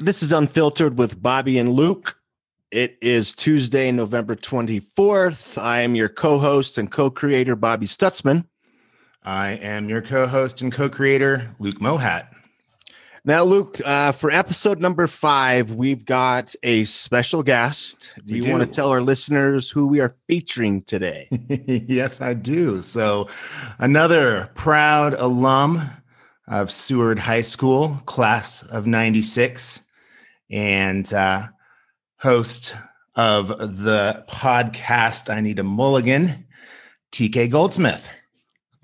This is Unfiltered with Bobby and Luke. It is Tuesday, November 24th. I am your co host and co creator, Bobby Stutzman. I am your co host and co creator, Luke Mohat. Now, Luke, uh, for episode number five, we've got a special guest. Do We you want to tell our listeners who we are featuring today? yes, I do. So, another proud alum of Seward High School, class of 96, and uh, host of the podcast I Need a Mulligan, TK Goldsmith.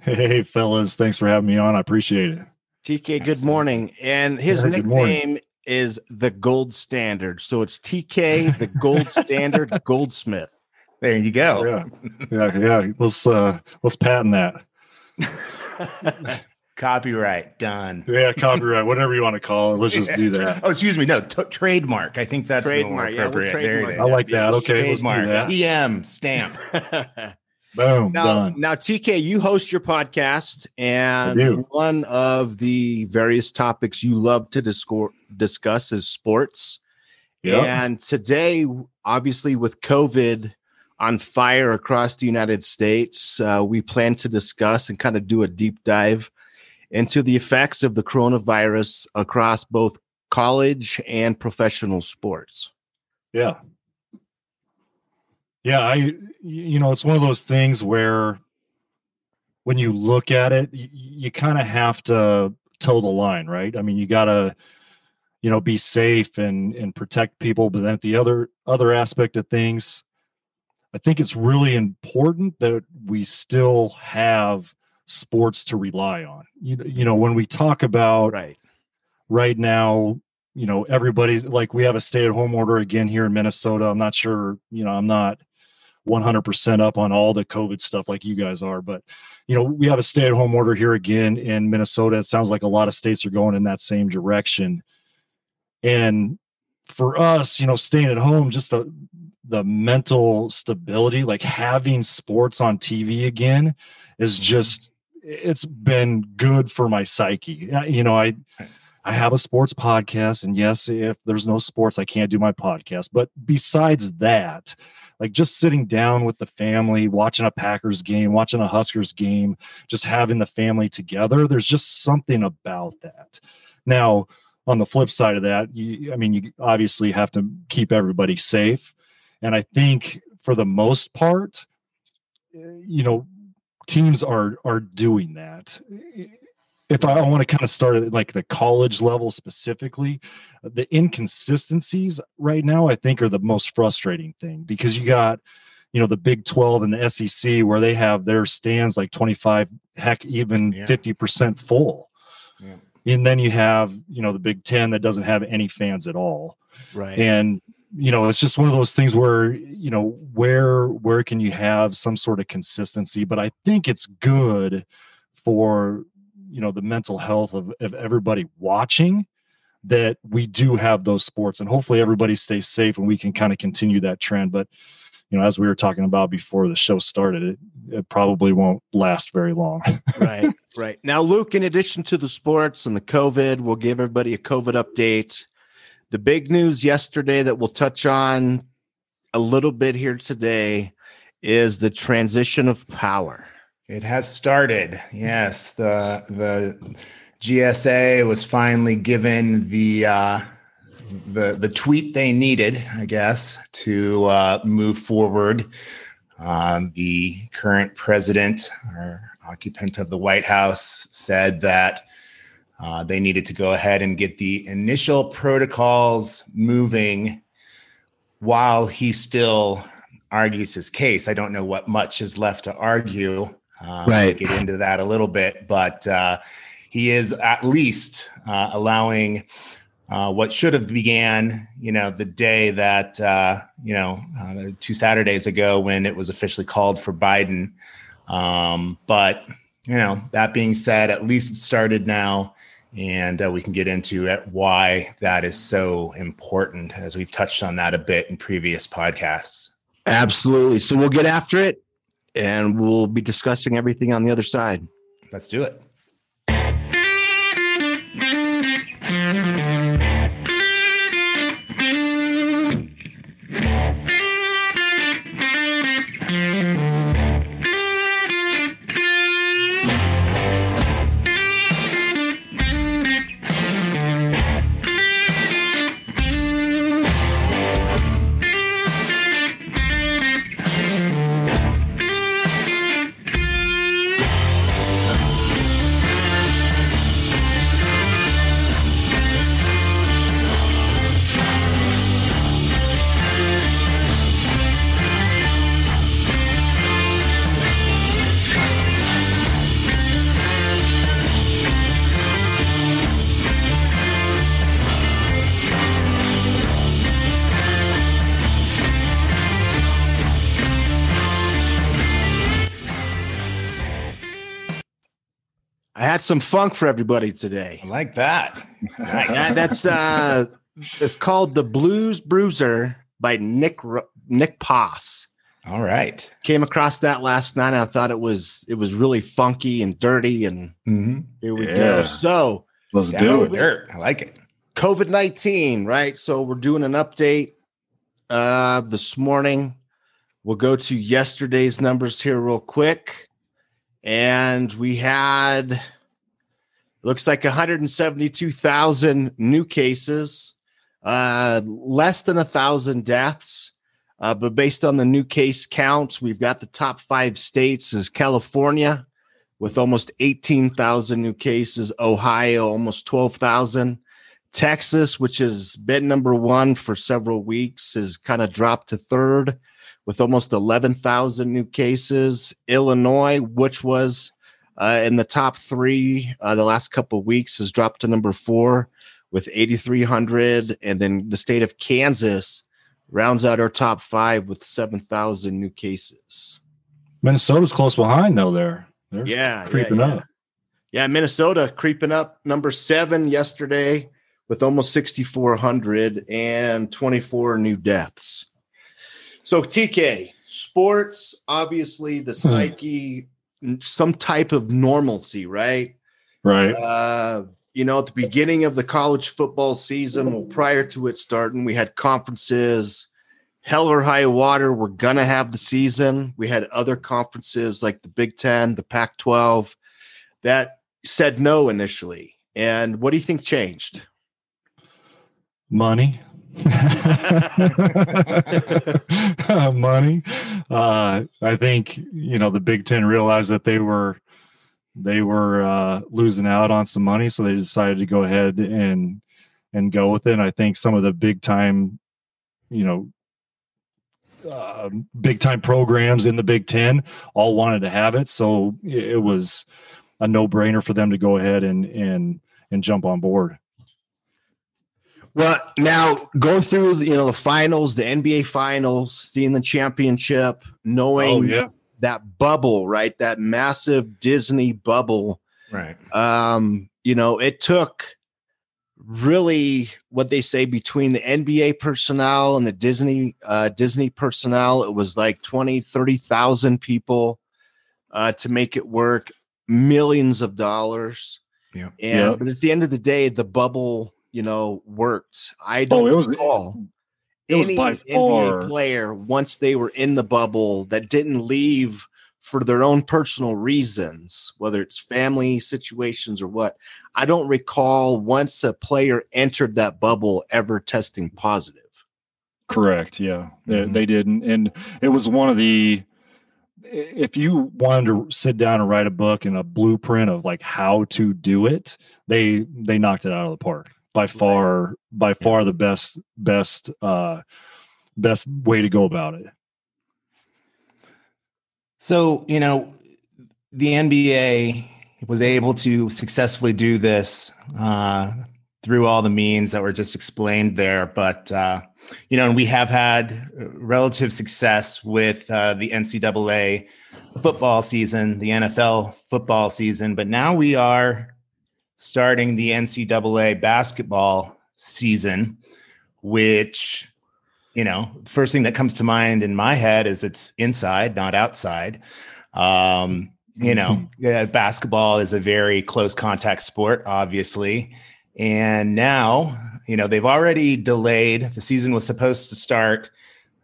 Hey, fellas, thanks for having me on. I appreciate it. TK, good morning. And his Yeah, nickname is the Gold Standard. So it's TK, the Gold Standard Goldsmith. There you go. Yeah, yeah, yeah. Let's uh, let's patent that. Copyright done. Yeah, copyright, whatever you want to call it. Let's just do that. Oh, excuse me. No, t- trademark. I think that's Trademark, the yeah, more we'll appropriate. there trademark it I like that. Okay, let's do Trademark. that. TM stamp. Boom, now, done. now, TK, you host your podcast, and one of the various topics you love to discor- discuss is sports. Yeah, And today, obviously, with COVID on fire across the United States, uh, we plan to discuss and kind of do a deep dive into the effects of the coronavirus across both college and professional sports. yeah, yeah. I, you know, it's one of those things where when you look at it, you, you kind of have to toe the line, right? I mean, you gotta, you know, be safe and and protect people, but then the other other aspect of things, I think it's really important that we still have sports to rely on. You, you know, when we talk about Right. right now, you know, everybody's like we have a stay-at-home order again here in Minnesota. I'm not sure, you know, I'm not 100% up on all the COVID stuff like you guys are, but you know, we have a stay-at-home order here again in Minnesota. It sounds like a lot of states are going in that same direction. And for us, you know, staying at home, just the the mental stability, like having sports on TV again, is mm-hmm. just it's been good for my psyche. You know, I I have a sports podcast, and yes, if there's no sports, I can't do my podcast. But besides that, like just sitting down with the family, watching a Packers game, watching a Huskers game, just having the family together, there's just something about that. Now, on the flip side of that, you, I mean, you obviously have to keep everybody safe. And I think for the most part, eh, you know, teams are are doing that. If I, want to kind of start at like the college level specifically, the inconsistencies right now I think are the most frustrating thing because you got you know the Big 12 and the SEC where they have their stands like 25 heck even Yeah. 50% full. Yeah. And then you have, you know, the Big 10 that doesn't have any fans at all Right. and you know it's just one of those things where you know where where can you have some sort of consistency but i think it's good for you know the mental health of, of everybody watching that we do have those sports and hopefully everybody stays safe and we can kind of continue that trend but you know as we were talking about before the show started it, it probably won't last very long right, right. Now, Luke, in addition to the sports and the COVID, we'll give everybody a COVID update. The big news yesterday that we'll touch on a little bit here today is the transition of power. It has started. Yes, the the GSA was finally given the uh, the the tweet they needed, I guess, to uh, move forward. Um, the current president or occupant of the White House said that uh, they needed to go ahead and get the initial protocols moving while he still argues his case. I don't know what much is left to argue. Um, Right. Get into that a little bit, but uh, he is at least uh, allowing uh, what should have began, you know, the day that uh, you know uh, two Saturdays ago when it was officially called for Biden. Um, but you know, that being said, at least it started now, and uh, we can get into it, why that is so important, as we've touched on that a bit in previous podcasts. Absolutely. So we'll get after it and we'll be discussing everything on the other side. Let's do it. Some funk for everybody today. I like that. Nice. Yeah, that's uh, it's called the Blues Bruiser by Nick Nick Poss. All right. Came across that last night. I thought it was it was really funky and dirty, and mm-hmm. here we yeah. go. So let's do it. Dirt. I like it. COVID nineteen, right? So we're doing an update uh this morning. We'll go to yesterday's numbers here real quick, and we had looks like 172,000 new cases, uh, less than a thousand deaths. Uh, but based on the new case counts, we've got the top five states is California with almost 18,000 new cases, Ohio almost 12,000. Texas, which has been number one for several weeks, has kind of dropped to third with almost 11,000 new cases. Illinois, which was uh, in the top three uh, the last couple of weeks, has dropped to number four with 8,300. And then the state of Kansas rounds out our top five with 7,000 new cases. Minnesota's close behind, though, there. They're yeah, creeping yeah, yeah. up. Yeah, Minnesota creeping up number seven yesterday with almost 6,400 and 24 new deaths. So, TK, sports, obviously, the hmm. psyche, some type of normalcy, right? Right. Uh, you know, at the beginning of the college football season, well, prior to it starting, we had conferences, hell or high water. We're going to have the season. We had other conferences like the Big Ten, the Pac 12 that said no initially. And what do you think changed? Money. Money. Uh, I think, you know, the Big Ten realized that they were they were uh, losing out on some money, so they decided to go ahead and and go with it. And I think some of the big time, you know, uh, big time programs in the Big Ten all wanted to have it, so it was a no brainer for them to go ahead and and and jump on board. Well, now go through you know the finals, the NBA finals, seeing the championship, knowing oh, yeah that bubble, right? That massive Disney bubble. Right. Um, you know, it took really what they say between the NBA personnel and the Disney uh, Disney personnel, it was like 20, 30,000 people uh, to make it work, millions of dollars. Yeah. And yeah. but at the end of the day, the bubble, you know, worked. I don't oh, it was, recall it was any NBA player once they were in the bubble that didn't leave for their own personal reasons, whether it's family situations or what. I don't recall once a player entered that bubble ever testing positive. Correct. Yeah, they, mm-hmm. they didn't, and it was one of the. If you wanted to sit down and write a book and a blueprint of like how to do it, they they knocked it out of the park by far by far the best best uh best way to go about it. So you know the nba was able to successfully do this uh through all the means that were just explained there but uh you know and we have had relative success with uh, the ncaa football season the nfl football season but now we are starting the NCAA basketball season, which, you know, first thing that comes to mind in my head is it's inside, not outside. Um, you know, mm-hmm. yeah, basketball is a very close contact sport, obviously. And now, you know, they've already delayed. The season was supposed to start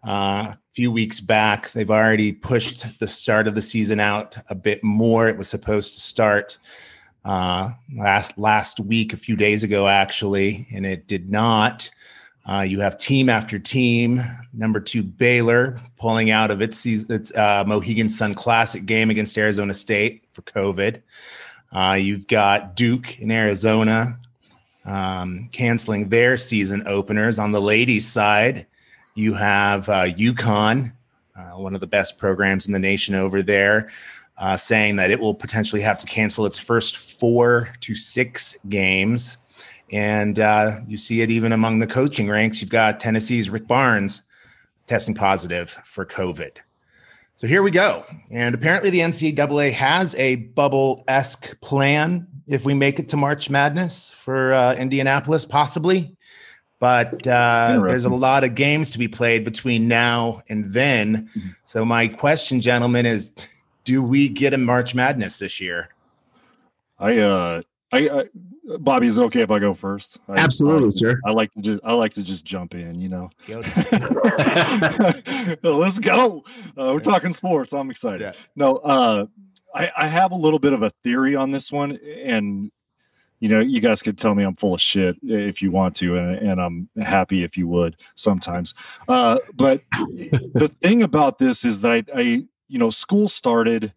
uh, a few weeks back. They've already pushed the start of the season out a bit more. It was supposed to start uh, last last week, a few days ago, actually, and it did not. Uh, you have team after team. Number two, Baylor pulling out of its, its uh, Mohegan Sun Classic game against Arizona State for COVID. Uh, you've got Duke in Arizona um, canceling their season openers. On the ladies' side, you have uh, UConn, uh, one of the best programs in the nation over there uh, saying that it will potentially have to cancel its first four to six games. And uh, you see it even among the coaching ranks. You've got Tennessee's Rick Barnes testing positive for COVID. So here we go. And apparently, the NCAA has a bubble esque plan if we make it to March Madness for uh, Indianapolis, possibly. But uh, there's a lot of games to be played between now and then. Mm-hmm. So my question, gentlemen, is: Do we get a March Madness this year? I uh I, I Bobby is okay if I go first. I, Absolutely, I, sir. I like to just I like to just jump in, you know. Let's go. Uh, we're talking sports. I'm excited. Yeah. No, uh, I, I have a little bit of a theory on this one, and you know, you guys could tell me I'm full of shit if you want to, and, and I'm happy if you would sometimes. Uh, but the thing about this is that I, I, you know, school started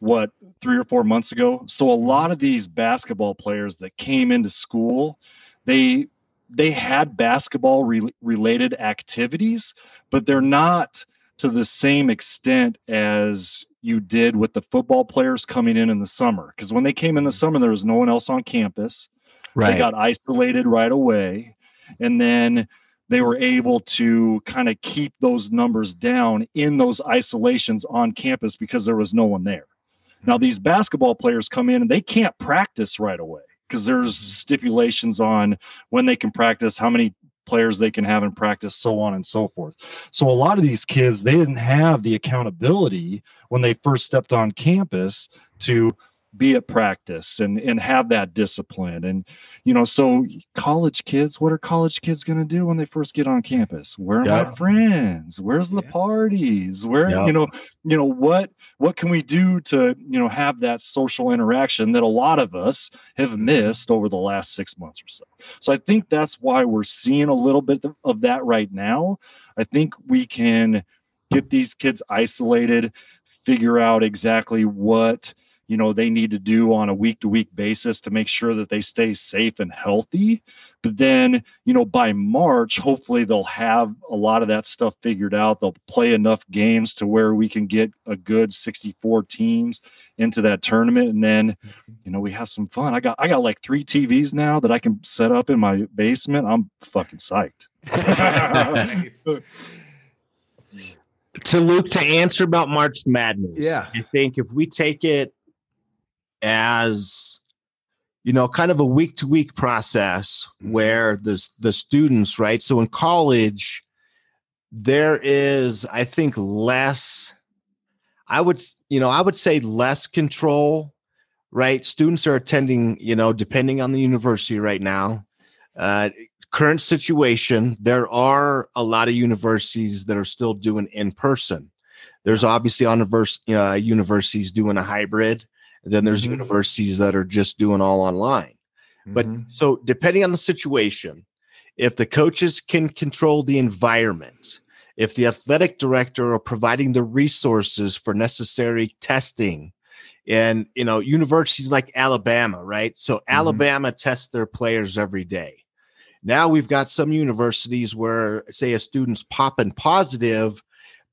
what three or four months ago. So a lot of these basketball players that came into school, they they had basketball re- related activities, but they're not to the same extent as you did with the football players coming in in the summer. Because when they came in the mm-hmm. summer, there was no one else on campus. Right. They got isolated right away, and then they were able to kind of keep those numbers down in those isolations on campus because there was no one there. Now these basketball players come in and they can't practice right away because there's stipulations on when they can practice, how many players they can have in practice, so on and so forth. So a lot of these kids, they didn't have the accountability when they first stepped on campus to be at practice and and have that discipline and you know so college kids what are college kids going to do when they first get on campus where are yeah. my friends where's the yeah. parties where yeah. you know you know what what can we do to you know have that social interaction that a lot of us have mm-hmm. missed over the last 6 months or so so i think that's why we're seeing a little bit of that right now i think we can get these kids isolated figure out exactly what you know they need to do on a week to week basis to make sure that they stay safe and healthy but then you know by march hopefully they'll have a lot of that stuff figured out they'll play enough games to where we can get a good 64 teams into that tournament and then mm-hmm. you know we have some fun i got i got like three tvs now that i can set up in my basement i'm fucking psyched to Luke to answer about March Madness. Yeah. I think if we take it as you know kind of a week to week process where the the students right? So in college there is i think less i would you know i would say less control right? Students are attending you know depending on the university right now uh, current situation there are a lot of universities that are still doing in person. There's obviously uh, universities doing a hybrid and then there's mm-hmm. universities that are just doing all online. Mm-hmm. But so depending on the situation, if the coaches can control the environment, if the athletic director are providing the resources for necessary testing, and you know universities like Alabama, right? So mm-hmm. Alabama tests their players every day. Now we've got some universities where, say, a student's popping positive,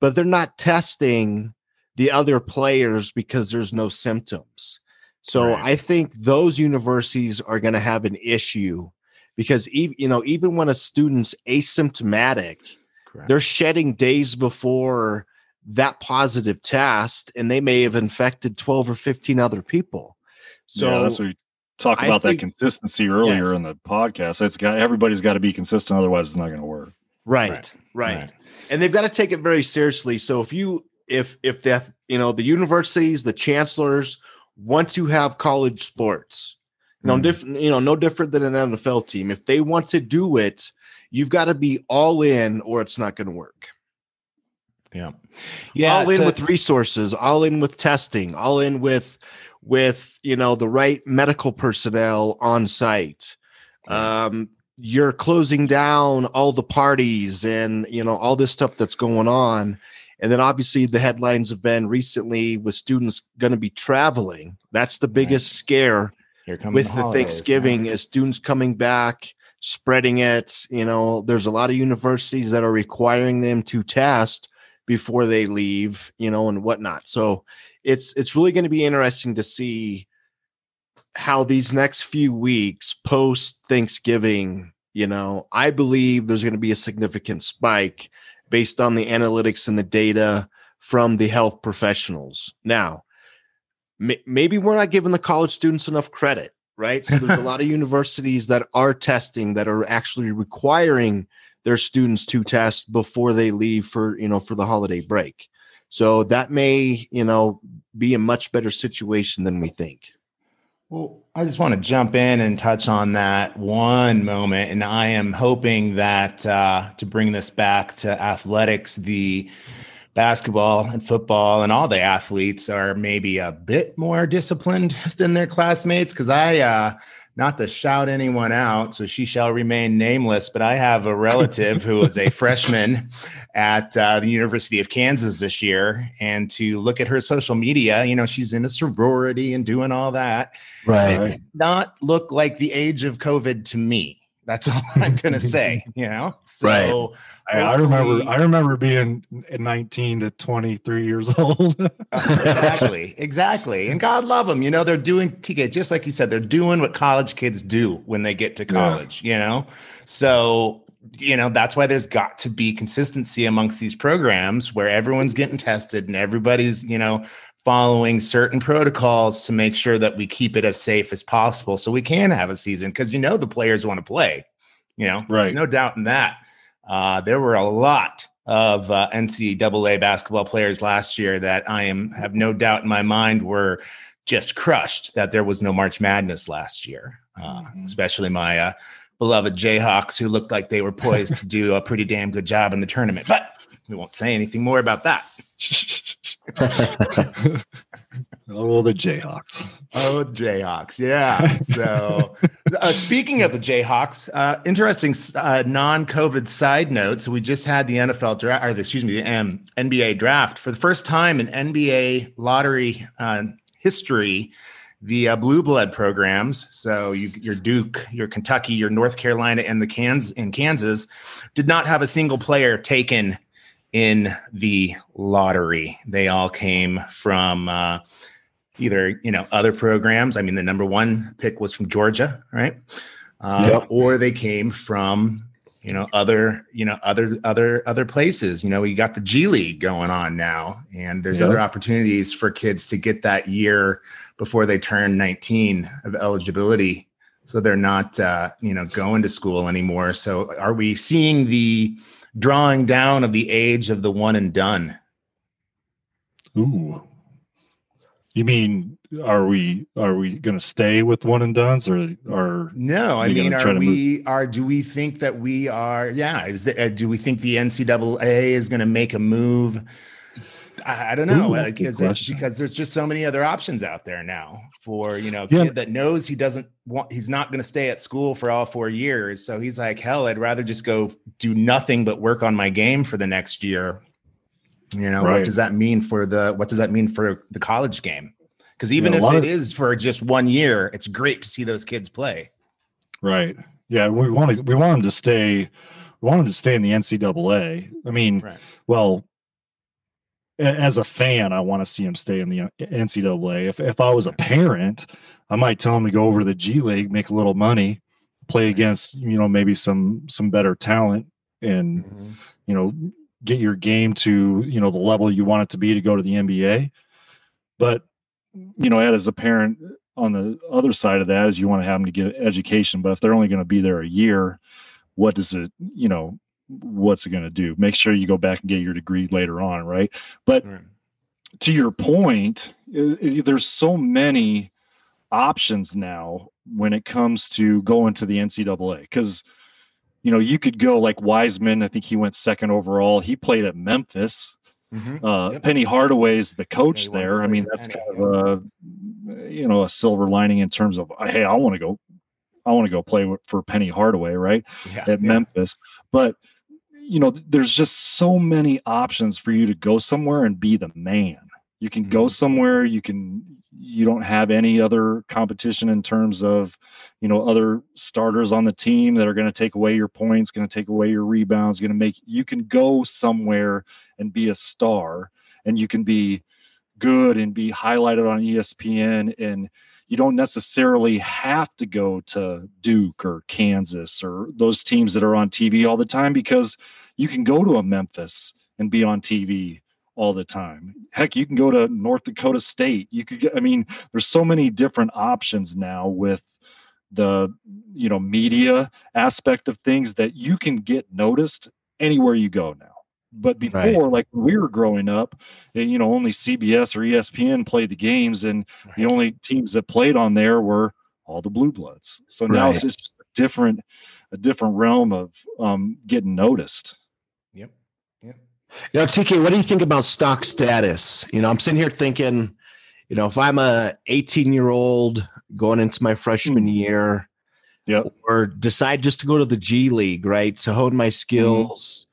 but they're not testing the other players because there's no symptoms. So right. I think those universities are going to have an issue because even you know even when a student's asymptomatic, Correct. they're shedding days before that positive test, and they may have infected twelve or fifteen other people. So yeah, that's what we talked about think, that consistency earlier yes. in the podcast. It's got everybody's got to be consistent, otherwise it's not going to work. Right, right, right, right. And they've got to take it very seriously. So if you if if that you know the universities, the chancellors want to have college sports, no mm. different, you know, no different than an NFL team. If they want to do it, you've got to be all in, or it's not going to work. Yeah, yeah, all in a- with resources, all in with testing, all in with with you know the right medical personnel on site. Um, you're closing down all the parties and you know all this stuff that's going on and then obviously the headlines have been recently with students going to be traveling. That's the biggest right. scare with the, the Thanksgiving is students coming back, spreading it. You know, there's a lot of universities that are requiring them to test before they leave, you know, and whatnot. So it's it's really going to be interesting to see how these next few weeks post Thanksgiving, you know, I believe there's going to be a significant spike based on the analytics and the data from the health professionals. Now, maybe we're not giving the college students enough credit. right? So there's a lot of universities that are testing that are actually requiring their students to test before they leave for you know for the holiday break. So that may you know be a much better situation than we think. Well, I just want to jump in and touch on that one moment, and I am hoping that uh, to bring this back to athletics, the basketball and football and all the athletes are maybe a bit more disciplined than their classmates because I uh, not to shout anyone out, so she shall remain nameless, but I have a relative who was a freshman at uh, the University of Kansas this year. And to look at her social media, you know, she's in a sorority and doing all that. Right. Not look like the age of COVID to me. That's all I'm gonna say. You know, so right. I, I, remember. I remember being 19 to 23 years old. exactly, exactly. And God love them. You know, they're doing TK just like you said. They're doing what college kids do when they get to college. Yeah. You know, so you know that's why there's got to be consistency amongst these programs where everyone's getting tested and everybody's you know following certain protocols to make sure that we keep it as safe as possible so we can have a season because you know the players want to play you know? Right. No doubt in that. Uh, there were a lot of uh, ncaa basketball players last year that i am have no doubt in my mind were just crushed that there was no march madness last year uh, mm-hmm. especially my uh, beloved jayhawks who looked like they were poised to do a pretty damn good job in the tournament but we won't say anything more about that oh, the Jayhawks. Oh, the Jayhawks. Yeah. So, uh, speaking of the Jayhawks, uh, interesting uh, non-COVID side note. So we just had the NFL draft, or the, excuse me, the um, NBA draft for the first time in NBA lottery uh, history. The uh, blue blood programs, so you, your Duke, your Kentucky, your North Carolina, and the Kansas in Kansas, did not have a single player taken in the lottery. They all came from uh, either you know other programs. I mean, the number one pick was from Georgia, right? Uh, yep. Or they came from you know other you know other other other places. You know, we got the G League going on now, and there's yep. other opportunities for kids to get that year before they turn 19 of eligibility. So they're not, uh, you know, going to school anymore. So are we seeing the drawing down of the age of the one and done. Ooh. You mean are we are we going to stay with one and dones or are no? I mean, are we are do we think that we are? Yeah, is the, uh, do we think the NCAA is going to make a move? I, I don't know, Ooh, like, it, because there's just so many other options out there now for you know yeah. kid that knows he doesn't want he's not going to stay at school for all four years. So he's like, hell, I'd rather just go do nothing but work on my game for the next year. You know, right. what does that mean for the what does that mean for the college game? Because even yeah, if it of, is for just one year, it's great to see those kids play. Right. Yeah, we want to we want them to stay we want them to stay in the NCAA. I mean, right. well, as a fan, I want to see him stay in the uh, NCAA. If if I was a parent, I might tell him to go over to the G League, make a little money, play against you know maybe some some better talent, and mm-hmm. you know get your game to you know the level you want it to be to go to the NBA. But you know, as a parent, on the other side of that is you want to have them to get education. But if they're only going to be there a year, what does it you know what's it going to do? Make sure you go back and get your degree later on, right? But right. to your point, there's so many options now when it comes to going to the NCAA because you know you could go like Wiseman. I think he went second overall. He played at Memphis. Mm-hmm. Uh, yep. Penny Hardaway's the coach there. I mean, that's kind of a you know a silver lining in terms of hey, I want to go, I want to go play for Penny Hardaway, right? Yeah, at yeah. Memphis. But you know, there's just so many options for you to go somewhere and be the man. You can go mm-hmm. somewhere, you can you don't have any other competition in terms of, you know, other starters on the team that are going to take away your points, going to take away your rebounds, going to make you can go somewhere and be a star and you can be good and be highlighted on ESPN and you don't necessarily have to go to Duke or Kansas or those teams that are on TV all the time because you can go to a Memphis and be on TV all the time. Heck, you can go to North Dakota State. You could get, I mean, there's so many different options now with the you know media aspect of things that you can get noticed anywhere you go now but before right. like when we were growing up eh, you know only cbs or espn played the games and right. the only teams that played on there were all the blue bloods so now right. it's just a different a different realm of um, getting noticed yep yep you know tk what do you think about stock status you know i'm sitting here thinking you know if i'm a 18 year old going into my freshman mm. year yeah or decide just to go to the g league right to hone my mm-hmm. skills mm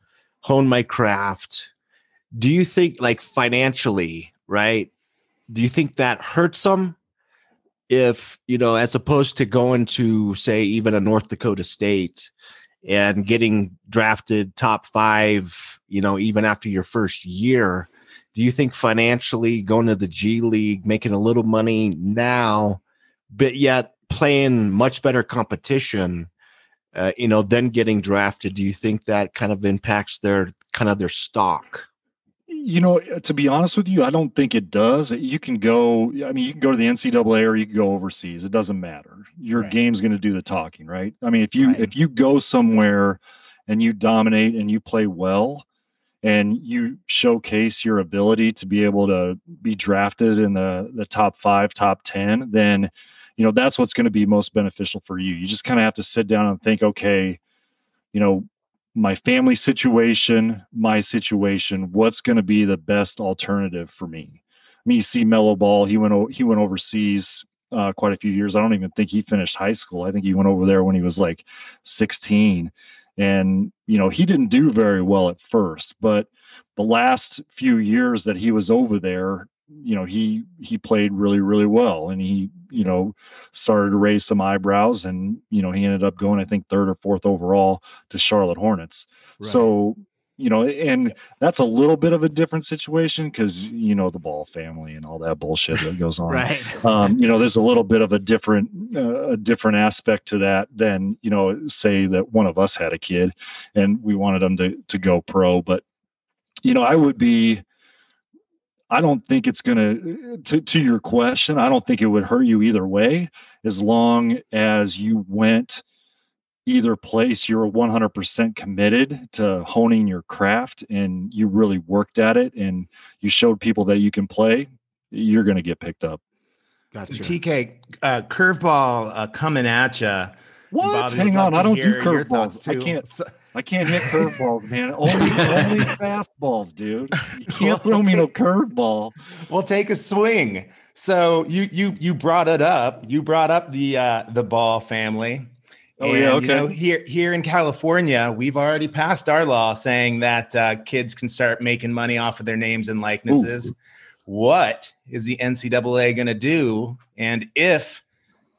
hone my craft? Do you think like financially right do you think that hurts them if you know as opposed to going to say even a north dakota state and getting drafted top five you know even after your first year? Do you think financially going to the g league making a little money now but yet playing much better competition uh, you know, then getting drafted, do you think that kind of impacts their kind of their stock? You know, to be honest with you, I don't think it does. You can go, I mean, you can go to the NCAA or you can go overseas. It doesn't matter. Your right. game's going to do the talking, right? I mean, if you right. if you go somewhere and you dominate and you play well and you showcase your ability to be able to be drafted in the the top 5, top 10, then you know that's what's going to be most beneficial for you. You just kind of have to sit down and think okay you know my family situation my situation what's going to be the best alternative for me? I mean you see Melo Ball he went he went overseas uh, quite a few years. I don't even think he finished high school. I think he went over there when he was like 16 and you know he didn't do very well at first but the last few years that he was over there you know he he played really really well and he you know started to raise some eyebrows and you know he ended up going i think third or fourth overall to charlotte hornets. Right. so you know and that's a little bit of a different situation because you know the ball family and all that bullshit that goes on. Right. Um, you know there's a little bit of a different uh, a different aspect to that than you know say that one of us had a kid and we wanted them to to go pro. But you know i would be I don't think it's going to, to your question, I don't think it would hurt you either way as long as you went either place you're 100% committed to honing your craft and you really worked at it and you showed people that you can play, you're going to get picked up. Gotcha. TK, uh, curveball uh, coming at you. What? Bobby, Hang on, I don't do curveballs. I can't. I can't hit curveballs, man. Only only fastballs, dude. You can't we'll throw me no curveball. We'll take a swing. So you you you brought it up. You brought up the uh the ball family. Oh and, yeah, okay. You know, here here in California, we've already passed our law saying that uh, kids can start making money off of their names and likenesses. Ooh. What is the NCAA going to do? And if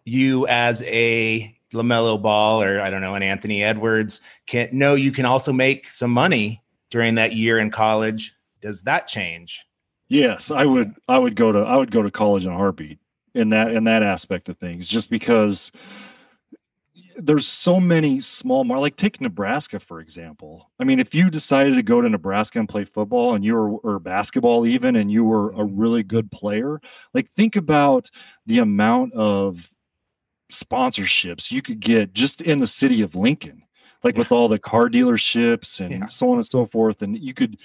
you, as a LaMelo Ball or I don't know, an Anthony Edwards can no, you can also make some money during that year in college. Does that change? Yes, I would I would go to I would go to college in a heartbeat in that in that aspect of things, just because there's so many small like take Nebraska for example. I mean, if you decided to go to Nebraska and play football and you were or basketball even and you were a really good player, like think about the amount of sponsorships you could get just in the city of Lincoln, like yeah. with all the car dealerships and yeah. so on and so forth. And you could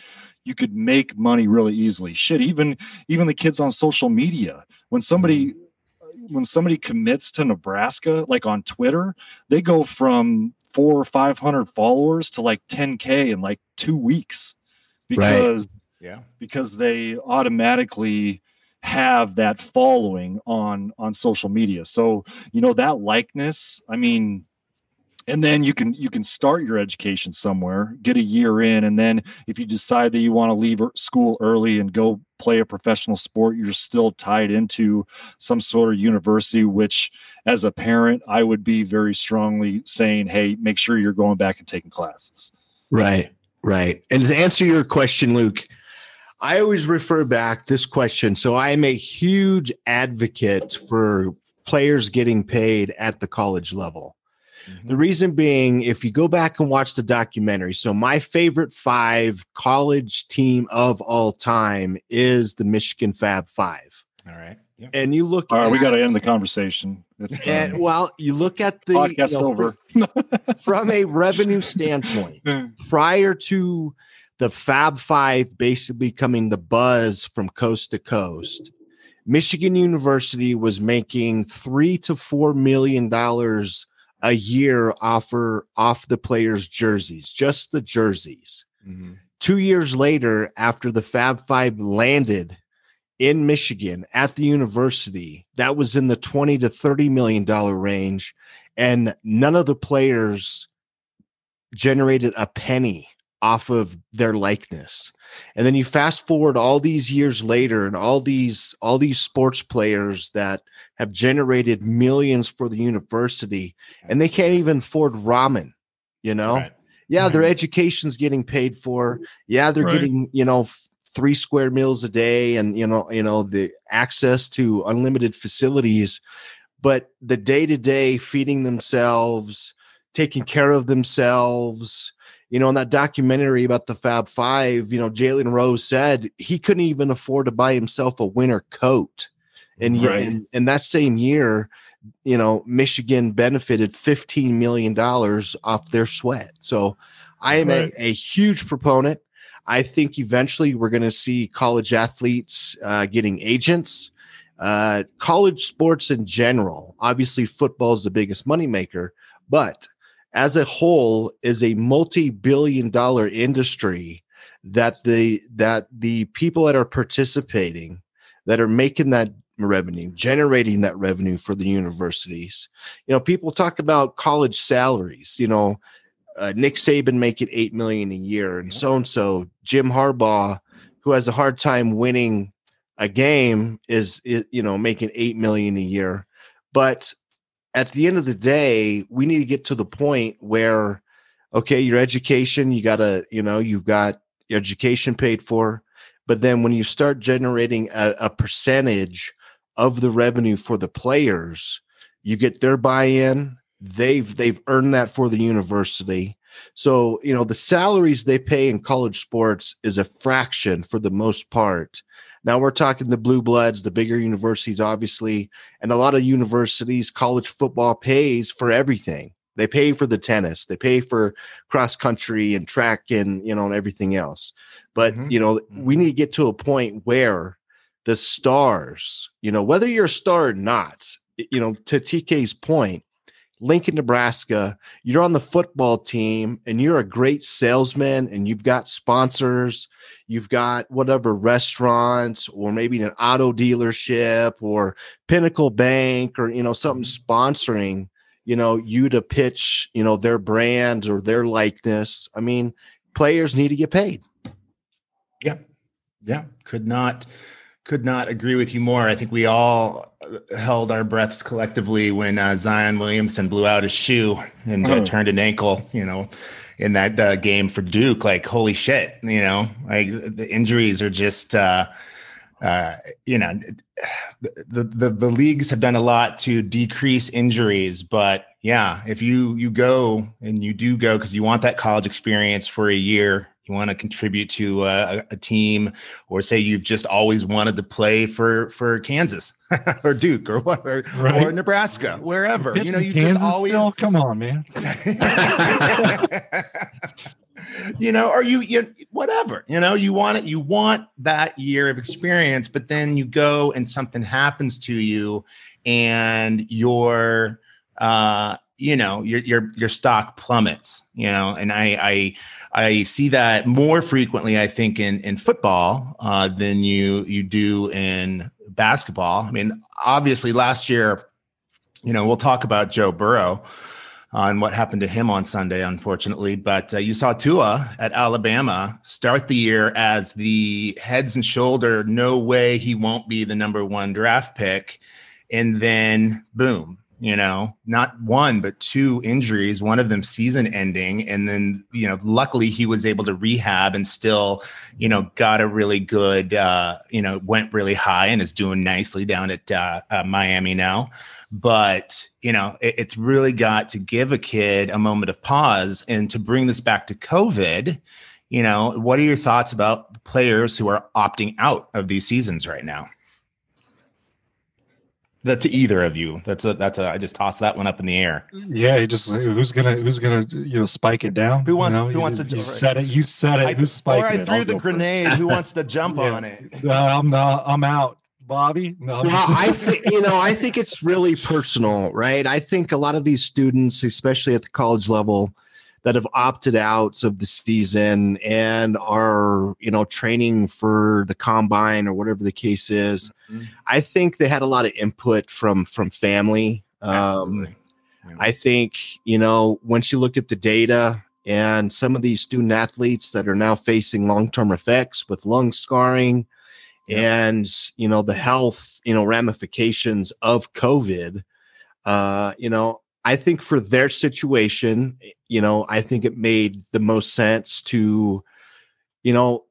you could make money really easily. Shit, even even the kids on social media. When somebody mm-hmm. when somebody commits to Nebraska, like on Twitter, they go from four or five hundred followers to like 10k in like two weeks because right. yeah because they automatically have that following on on social media. So you know that likeness i mean and then you can you can start your education somewhere get a year in and then if you decide that you want to leave er, school early and go play a professional sport you're still tied into some sort of university which as a parent i would be very strongly saying hey make sure you're going back and taking classes. Right right. And to answer your question luke I always refer back this question. So I am a huge advocate for players getting paid at the college level. Mm-hmm. The reason being, if you go back and watch the documentary, so my favorite five college team of all time is the Michigan Fab Five. All right. Yep. And you look. All right, at, we got to end the conversation. And, well, you look at the podcast you know, over from a revenue standpoint. prior to the Fab Five basically becoming the buzz from coast to coast, Michigan University was making three to four million dollars a year offer off the players' jerseys, just the jerseys. Mm-hmm. Two years later, after the Fab Five landed in Michigan at the university that was in the 20 to 30 million dollar range and none of the players generated a penny off of their likeness and then you fast forward all these years later and all these all these sports players that have generated millions for the university and they can't even afford ramen you know right. yeah right. their mm-hmm. education's getting paid for yeah they're right. getting you know three square meals a day and you know you know the access to unlimited facilities but the day to day feeding themselves taking care of themselves you know in that documentary about the fab five you know jalen rose said he couldn't even afford to buy himself a winter coat and right. in, in that same year you know michigan benefited 15 million dollars off their sweat so i am right. a, a huge proponent I think eventually we're going to see college athletes uh, getting agents. Uh, college sports in general, obviously, football is the biggest moneymaker, but as a whole, is a multi-billion-dollar industry that the that the people that are participating, that are making that revenue, generating that revenue for the universities. You know, people talk about college salaries. You know, uh, Nick Saban making eight million a year, and so and so Jim Harbaugh, who has a hard time winning a game, is, is you know making eight million a year. But at the end of the day, we need to get to the point where, okay, your education, you gotta, you know, you've got your education paid for, but then when you start generating a, a percentage of the revenue for the players, you get their buy-in they've they've earned that for the university. So you know the salaries they pay in college sports is a fraction for the most part now we're talking the blue bloods the bigger universities obviously and a lot of universities college football pays for everything they pay for the tennis they pay for cross country and track and you know and everything else but mm-hmm. you know mm-hmm. we need to get to a point where the stars you know whether you're a star or not you know to tk's point Lincoln, Nebraska, you're on the football team and you're a great salesman and you've got sponsors, you've got whatever restaurants or maybe an auto dealership or Pinnacle Bank or you know something mm-hmm. sponsoring, you know, you to pitch, you know, their brand or their likeness. I mean, players need to get paid. Yeah. Yeah, could not could not agree with you more. I think we all held our breaths collectively when uh, Zion Williamson blew out his shoe and uh, oh. turned an ankle, you know, in that uh, game for Duke. Like, holy shit, you know, like the injuries are just, uh, uh, you know, the, the the leagues have done a lot to decrease injuries, but yeah, if you you go and you do go because you want that college experience for a year you want to contribute to a, a, team, or say you've just always wanted to play for for Kansas or Duke or what, or, right. or Nebraska, wherever. You know, you Kansas just always still? come on, man. you know, or you, you whatever, you know, you want it, you want that year of experience, but then you go and something happens to you and you're uh you know your your your stock plummets you know and i i i see that more frequently i think in in football uh, than you you do in basketball. I mean obviously last year you know we'll talk about joe burrow on what happened to him on sunday unfortunately but uh, you saw tua at alabama start the year as the heads and shoulder no way he won't be the number one draft pick and then boom you know, not one, but two injuries, one of them season ending. And then, you know, luckily he was able to rehab and still, you know, got a really good, uh, you know, went really high and is doing nicely down at uh, uh, Miami now. But, you know, it, it's really got to give a kid a moment of pause and to bring this back to COVID. You know, what are your thoughts about players who are opting out of these seasons right now? That to either of you. That's a that's a. I just toss that one up in the air. Yeah, you just who's gonna who's gonna you know spike it down? Who wants you know, who you, wants to you said it? You said it. I, who's spiking or I it? threw I'll the go first. grenade. who wants to jump Yeah. on it? Uh, I'm not. I'm out. Bobby. No, I'm No, just- I think you know. I think it's really personal, right? I think a lot of these students, especially at the college level, that have opted out of the season and are you know training for the combine or whatever the case is. Mhm. I think they had a lot of input from from family. Um, Absolutely. I think, you know, once you look at the data and some of these student athletes that are now facing long term effects with lung scarring and, you know, the health, you know, ramifications of COVID, uh, you know, I think for their situation, you know, I think it made the most sense to, you know,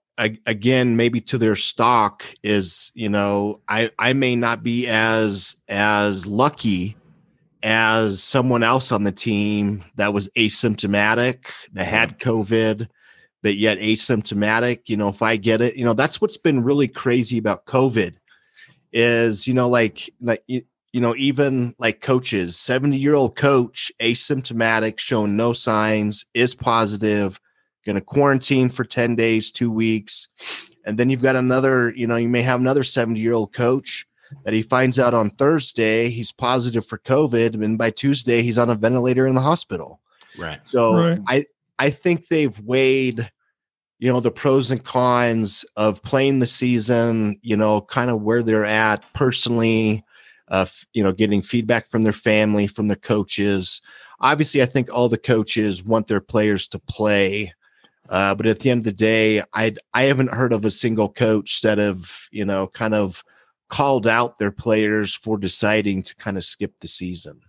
again maybe to their stock is you know i i may not be as as lucky as someone else on the team that was asymptomatic that mm-hmm. had covid but yet asymptomatic you know if i get it you know that's what's been really crazy about covid is you know like like you you know even like coaches 70 year old coach asymptomatic showing no signs is positive going to quarantine for 10 days 2 weeks and then you've got another you know you may have another 70 year old coach that he finds out on Thursday he's positive for COVID, and by Tuesday he's on a ventilator in the hospital. Right. So Right. I I think they've weighed, you know, the pros and cons of playing the season, you know, kind of where they're at personally, uh, f- you know, getting feedback from their family, from their coaches. Obviously, I think all the coaches want their players to play. Uh, but at the end of the day, I I haven't heard of a single coach that have you know kind of called out their players for deciding to kind of skip the season.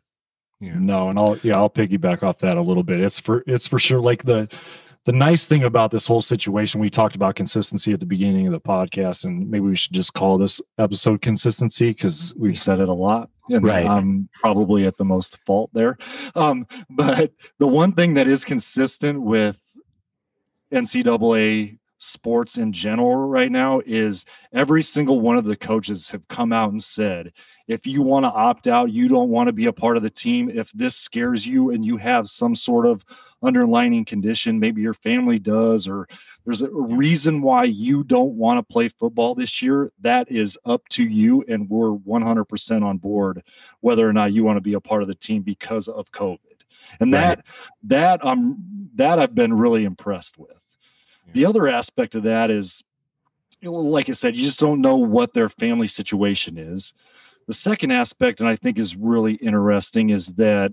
Yeah. No, and I'll yeah, I'll piggyback off that a little bit. It's for it's for sure like the the nice thing about this whole situation, we talked about consistency at the beginning of the podcast, and maybe we should just call this episode consistency because we've said it a lot. And Right. I'm probably at the most fault there. Um, but the one thing that is consistent with NCAA sports in general right now is every single one of the coaches have come out and said if you want to opt out, you don't want to be a part of the team, if this scares you and you have some sort of underlining condition, maybe your family does, or there's a reason why you don't want to play football this year, that is up to you. And we're 100% on board whether or not you want to be a part of the team because of COVID. And that, that, um, that I've been really impressed with. The other aspect of that is, like I said, you just don't know what their family situation is. The second aspect, and I think is really interesting, is that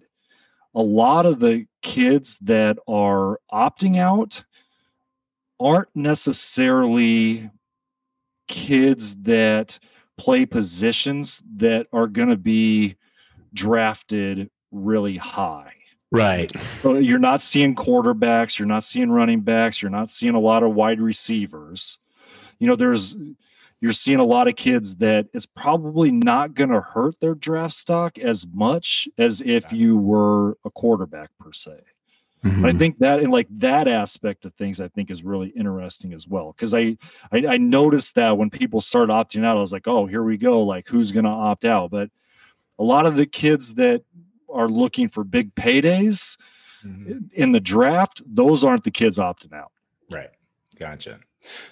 a lot of the kids that are opting out aren't necessarily kids that play positions that are going to be drafted really high. Right. So you're not seeing quarterbacks, you're not seeing running backs, you're not seeing a lot of wide receivers. You know, there's you're seeing a lot of kids that it's probably not going to hurt their draft stock as much as if you were a quarterback per se. Mm-hmm. I think that and like that aspect of things I think is really interesting as well. Cause I, I I noticed that when people started opting out, I was like, oh, here we go. Like who's gonna opt out? But a lot of the kids that are looking for big paydays Mhm. in the draft, those aren't the kids opting out. Right. Gotcha.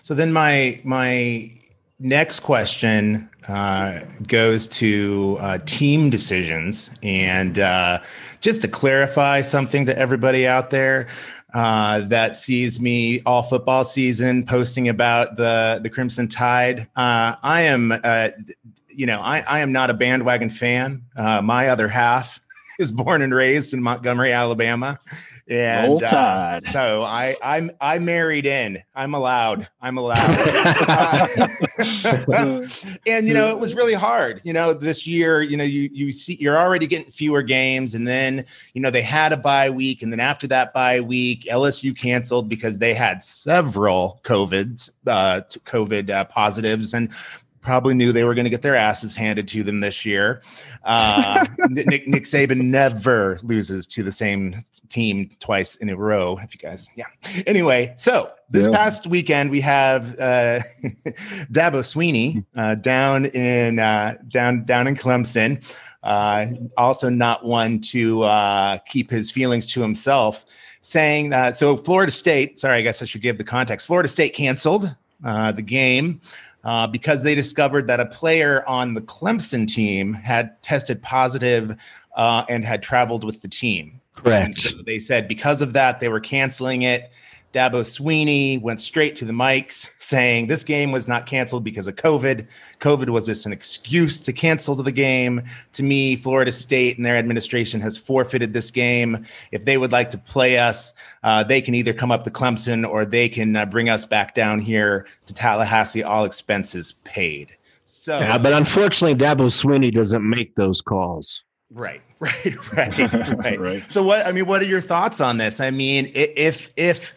So then my my next question uh, goes to uh, team decisions, and uh, just to clarify something to everybody out there. Uh, that sees me all football season posting about the the Crimson Tide. Uh, I am, uh, you know, I, I am not a bandwagon fan. Uh, my other half is born and raised in Montgomery, Alabama, and uh, so I I'm I married in. I'm allowed. I'm allowed. and you know it was really hard. You know this year, you know you you see you're already getting fewer games, and then you know they had a bye week, and then after that bye week, LSU canceled because they had several COVID uh, COVID uh, positives and probably knew they were going to get their asses handed to them this year. Uh, Nick, Nick Saban never loses to the same team twice in a row. If you guys, yeah. Anyway, so this yeah. past weekend we have uh, Dabo Swinney uh, down in uh, down down in Clemson. Uh, also, not one to uh, keep his feelings to himself, saying that. So, Florida State. Sorry, I guess I should give the context. Florida State canceled uh, the game uh, because they discovered that a player on the Clemson team had tested positive, uh, and had traveled with the team. Correct. So they said because of that, they were canceling it. Dabo Swinney went straight to the mics saying this game was not canceled because of COVID. COVID was just an excuse to cancel the game. To me, Florida State and their administration has forfeited this game. If they would like to play us, uh, they can either come up to Clemson or they can uh, bring us back down here to Tallahassee, all expenses paid. So, yeah, but unfortunately, Dabo Swinney doesn't make those calls. Right, right, right, right. right. So, what I mean, what are your thoughts on this? I mean, if if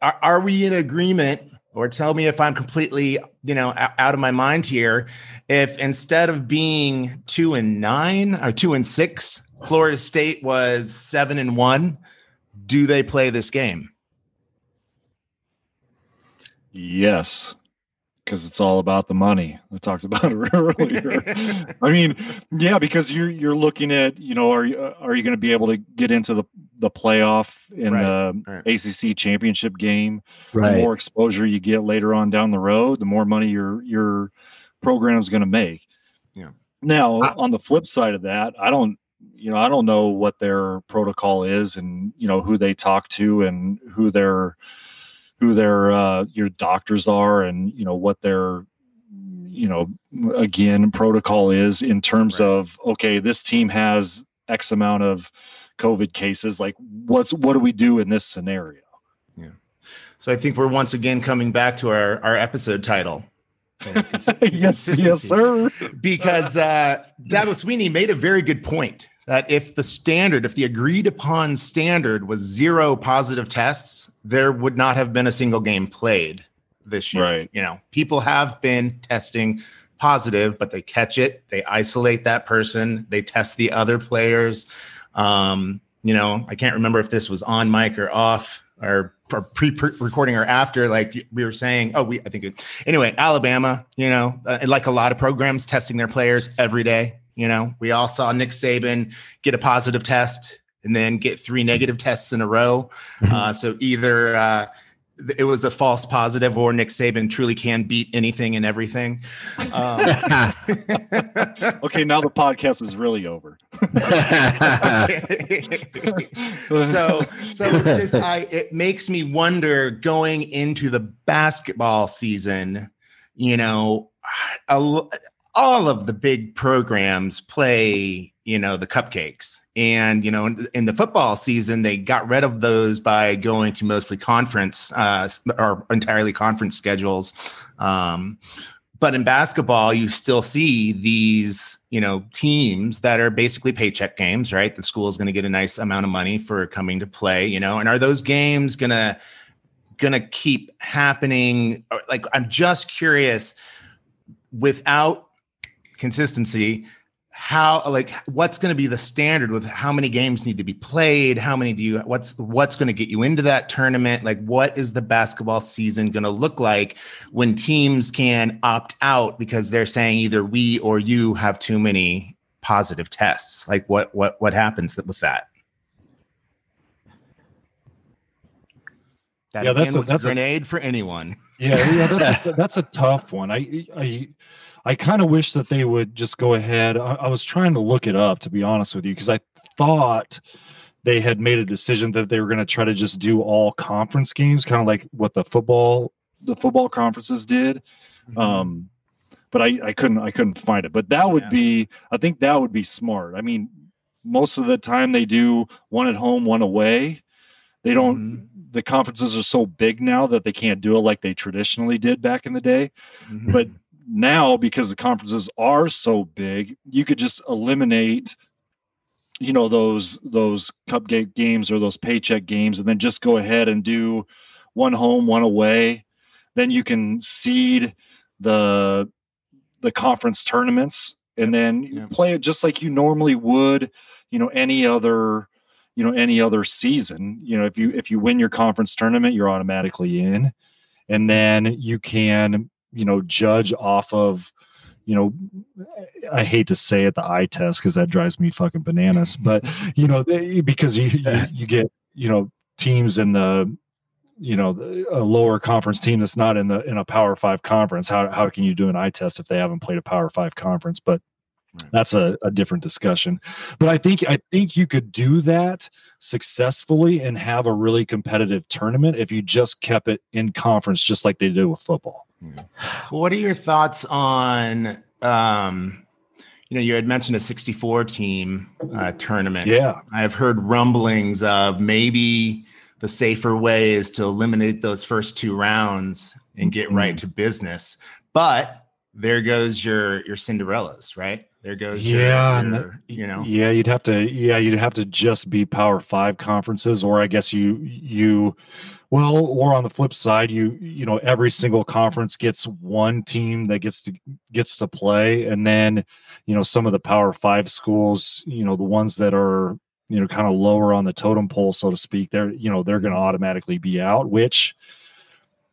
are, are we in agreement or tell me if I'm completely, you know, out of my mind here. If instead of being two and nine or two and six, Florida State was seven and one, do they play this game? Yes because it's all about the money. I talked about it earlier. I mean, yeah, because you're you're looking at you know are you uh, are you going to be able to get into the the playoff in right. the right. ACC championship game? Right. The more exposure you get later on down the road, the more money your your program is going to make. Yeah. Now, I, on the flip side of that, I don't you know I don't know what their protocol is and you know who they talk to and who they're who their uh, your doctors are and you know what their you know again protocol is in terms right. of okay this team has x amount of covid cases. Like what's what do we do in this scenario? Yeah. So i think we're once again coming back to our our episode title. Yes yes sir. Because uh Dabo Swinney made a very good point that if the standard, if the agreed upon standard was zero positive tests, there would not have been a single game played this year. Right. You know, people have been testing positive, but they catch it, they isolate that person, they test the other players. Um, you know, I can't remember if this was on mic or off or, or pre-recording or after. Like we were saying, oh, we I think it, anyway. Alabama, you know, uh, like a lot of programs, testing their players every day. You know, we all saw Nick Saban get a positive test and then get three negative tests in a row. Mm-hmm. Uh, so either uh, it was a false positive or Nick Saban truly can beat anything and everything. Um, okay, now the podcast is really over. so, so it's just I, it makes me wonder going into the basketball season. You know, a, all of the big programs play, you know, the cupcakes. And, you know, in, in, the football season, they got rid of those by going to mostly conference uh, or entirely conference schedules. Um, but in basketball, you still see these, you know, teams that are basically paycheck games, right? The school is going to get a nice amount of money for coming to play, you know, and are those games going to, going to keep happening? Like, I'm just curious without consistency how like what's going to be the standard with how many games need to be played? How many do you what's what's going to get you into that tournament? Like what is the basketball season going to look like when teams can opt out because they're saying either we or you have too many positive tests? Like what what what happens with that? That yeah that's a, that's a grenade a, for anyone. Yeah yeah that's that's a tough one. I i I kind of wish that they would just go ahead. I, I was trying to look it up to be honest with you because I thought they had made a decision that they were going to try to just do all conference games, kind of like what the football the football conferences did. Mm-hmm. Um, but I, I couldn't I couldn't find it. But that would yeah. be I think that would be smart. I mean, most of the time they do one at home, one away. They don't. Mm-hmm. The conferences are so big now that they can't do it like they traditionally did back in the day. Mm-hmm. But now because the conferences are so big you could just eliminate you know those those cupcake games or those paycheck games and then just go ahead and do one home one away. Then you can seed the the conference tournaments and then you play it just like you normally would you know any other you know any other season. You know if you if you win your conference tournament you're automatically in. And then you can you know judge off of you know i hate to say it the eye test because that drives me fucking bananas but you know they, because you, you you get you know teams in the you know a lower conference team that's not in the in a power five conference how, how can you do an eye test if they haven't played a power five conference? But that's a, a different discussion. But i think i think you could do that successfully and have a really competitive tournament if you just kept it in conference just like they do with football what are your thoughts on um you know you had mentioned a 64 team uh, tournament. Yeah. I've heard rumblings of maybe the safer way is to eliminate those first two rounds and get mm-hmm. right to business but there goes your your cinderellas right there goes yeah your, your, you know. yeah you'd have to yeah you'd have to just be power five conferences or i guess you you well or on the flip side you you know every single conference gets one team that gets to gets to play and then you know some of the power five schools you know the ones that are you know kind of lower on the totem pole so to speak they're you know they're going to automatically be out which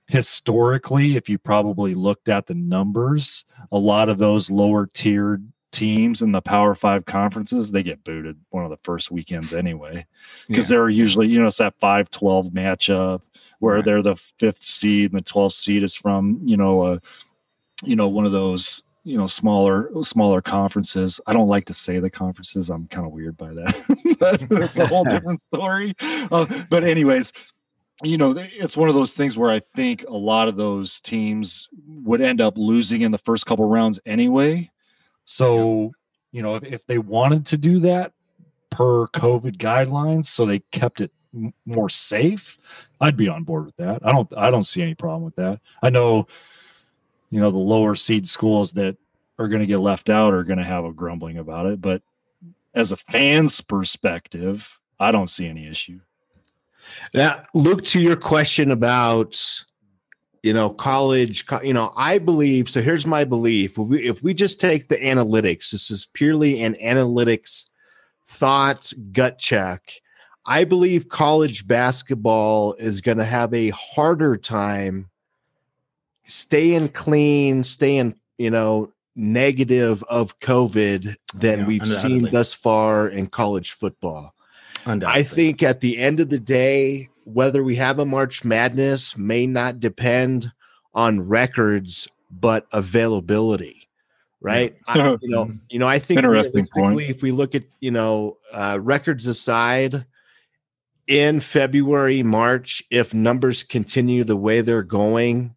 historically if you probably looked at the numbers a lot of those lower tiered teams in the Power Five conferences, they get booted one of the first weekends anyway, because yeah. they're usually you know it's that 5-12 matchup where right. they're the fifth seed and the 12th seed is from you know a you know one of those you know smaller smaller conferences. I don't like to say the conferences. I'm kind of weird by that. That's a whole different story. Uh, but anyways you know it's one of those things where i think a lot of those teams would end up losing in the first couple rounds anyway so, you know, if, if they wanted to do that per COVID guidelines, so they kept it m- more safe, I'd be on board with that. I don't, I don't see any problem with that. I know, you know, the lower seed schools that are going to get left out are going to have a grumbling about it, but as a fan's perspective, I don't see any issue. Now, Luke, to your question about you know college you know i believe so here's my belief. If we, if we just take the analytics this is purely an analytics thought gut check i believe college basketball is going to have a harder time staying clean staying you know negative of covid than yeah, we've seen thus far in college football. I think at the end of the day whether we have a March Madness may not depend on records, but availability. Right. I, you know, you know, I think interesting point. if we look at, you know, uh, records aside, in February, March, if numbers continue the way they're going,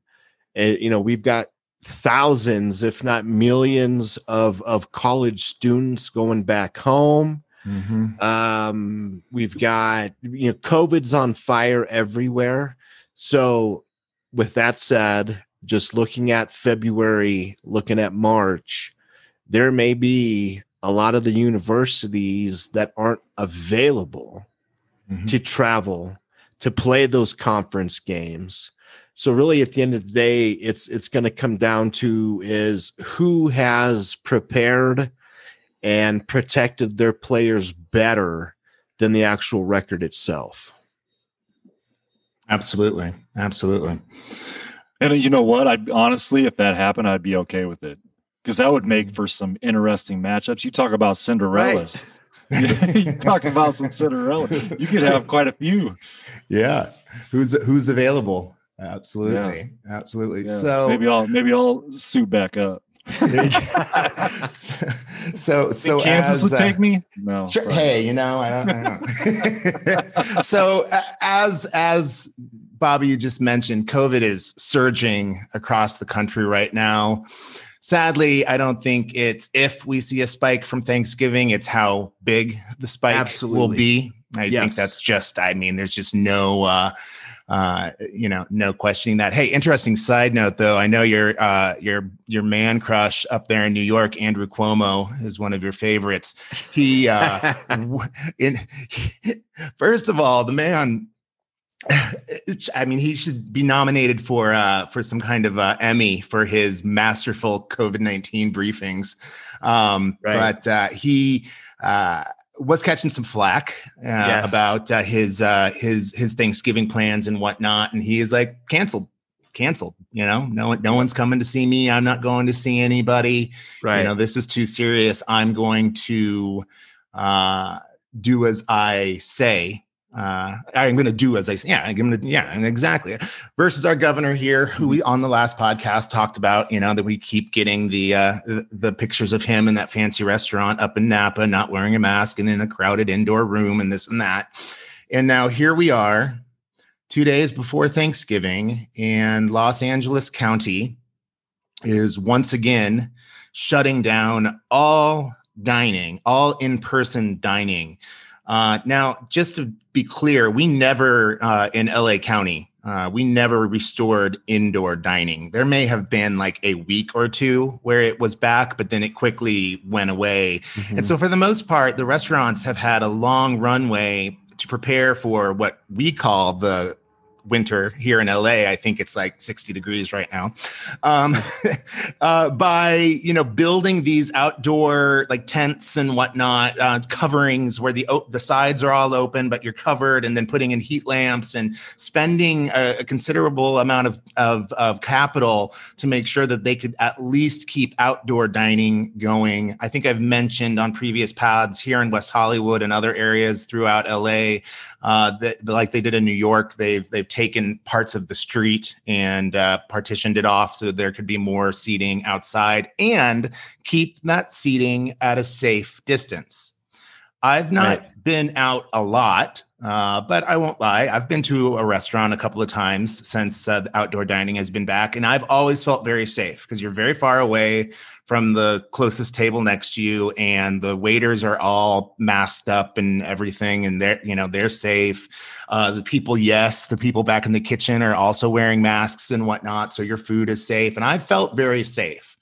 uh, you know, we've got thousands, if not millions, of of college students going back home. Mm-hmm. Um, we've got you know COVID's on fire everywhere. So, with that said, just looking at February, looking at March, there may be a lot of the universities that aren't available mm-hmm. to travel to play those conference games. So really at the end of the day it's it's going to come down to is who has prepared and protected their players better than the actual record itself. Absolutely. Absolutely. And you know what? I honestly, if that happened, I'd be okay with it because that would make mm. for some interesting matchups. You talk about Cinderellas. Right. you talk about some Cinderella. You could have quite a few. Yeah. Who's who's available? Absolutely. Yeah. Absolutely. Yeah. So maybe I'll maybe I'll suit back up. so so Kansas as, would uh, take me. No. Sure, hey, you know, I don't. I don't. so as as Bobby, you just mentioned, COVID is surging across the country right now. Sadly, I don't think it's if we see a spike from Thanksgiving, it's how big the spike Absolutely. will be. I yes. think that's just, I mean, there's just no uh, uh, you know, no questioning that. Hey, interesting side note though. I know your uh, your your man crush up there in New York, Andrew Cuomo, is one of your favorites. He, uh, in first of all, the man I mean, he should be nominated for uh, for some kind of uh, Emmy for his masterful COVID nineteen briefings. Um, right. But uh, he uh, was catching some flack uh, yes. about uh, his his his Thanksgiving plans and whatnot, and he is like canceled, canceled. You know, no no one's coming to see me. I'm not going to see anybody. Right. You know, this is too serious. I'm going to do as I say uh, I'm going to do as I say. Yeah, I'm going to, yeah, exactly. Versus our governor here, who we on the last podcast talked about, you know, that we keep getting the, uh, the, pictures of him in that fancy restaurant up in Napa, not wearing a mask and in a crowded indoor room and this and that. And now here we are, two days before Thanksgiving, and Los Angeles County is once again shutting down all dining, all in person dining. Uh, now, just to be clear, we never uh, in LA County, uh, we never restored indoor dining. There may have been like a week or two where it was back, but then it quickly went away. Mm-hmm. And so, for the most part, the restaurants have had a long runway to prepare for what we call the winter here in LA. I think it's like 60 degrees right now. Um, uh, by you know building these outdoor like tents and whatnot, uh, coverings where the the sides are all open, but you're covered, and then putting in heat lamps and spending a, a considerable amount of, of of capital to make sure that they could at least keep outdoor dining going. I think I've mentioned on previous pods here in West Hollywood and other areas throughout LA uh, that like they did in New York. They've they've taken parts of the street and uh, partitioned it off so there could be more seating outside and keep that seating at a safe distance. I've not right. been out a lot uh, but I won't lie. I've been to a restaurant a couple of times since uh, outdoor dining has been back, and I've always felt very safe because you're very far away from the closest table next to you, and the waiters are all masked up and everything, and they're you know they're safe. Uh, the people, yes, the people back in the kitchen are also wearing masks and whatnot, so your food is safe, and I felt very safe.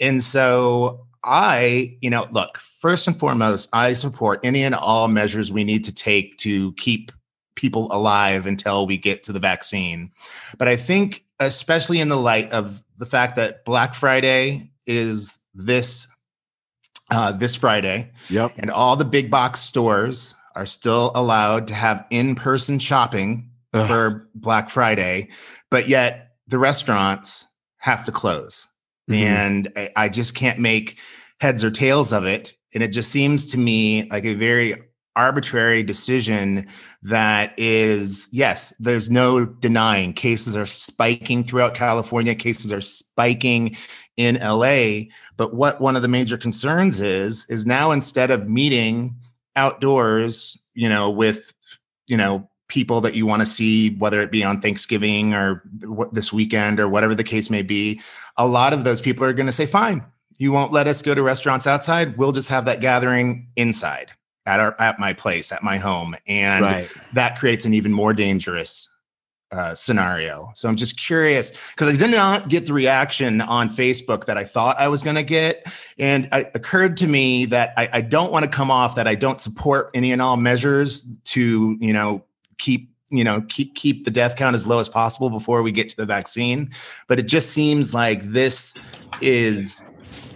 And so I, you know, look, first and foremost, I support any and all measures we need to take to keep people alive until we get to the vaccine. But I think, especially in the light of the fact that Black Friday is this uh, this Friday, yep, and all the big box stores are still allowed to have in person shopping Ugh. for Black Friday, but yet the restaurants have to close. Mm-hmm. And I, I just can't make heads or tails of it. And it just seems to me like a very arbitrary decision that is yes there's no denying. Cases are spiking throughout california. Cases are spiking in la but what one of the major concerns is is now instead of meeting outdoors you know with you know people that you want to see whether it be on thanksgiving or this weekend or whatever the case may be a lot of those people are going to say fine you won't let us go to restaurants outside. We'll just have that gathering inside at our at my place, at my home, and right. that creates an even more dangerous uh, scenario. So I'm just curious because I did not get the reaction on Facebook that I thought I was going to get, and it occurred to me that I, I don't want to come off that I don't support any and all measures to you know keep you know keep keep the death count as low as possible before we get to the vaccine but it just seems like this is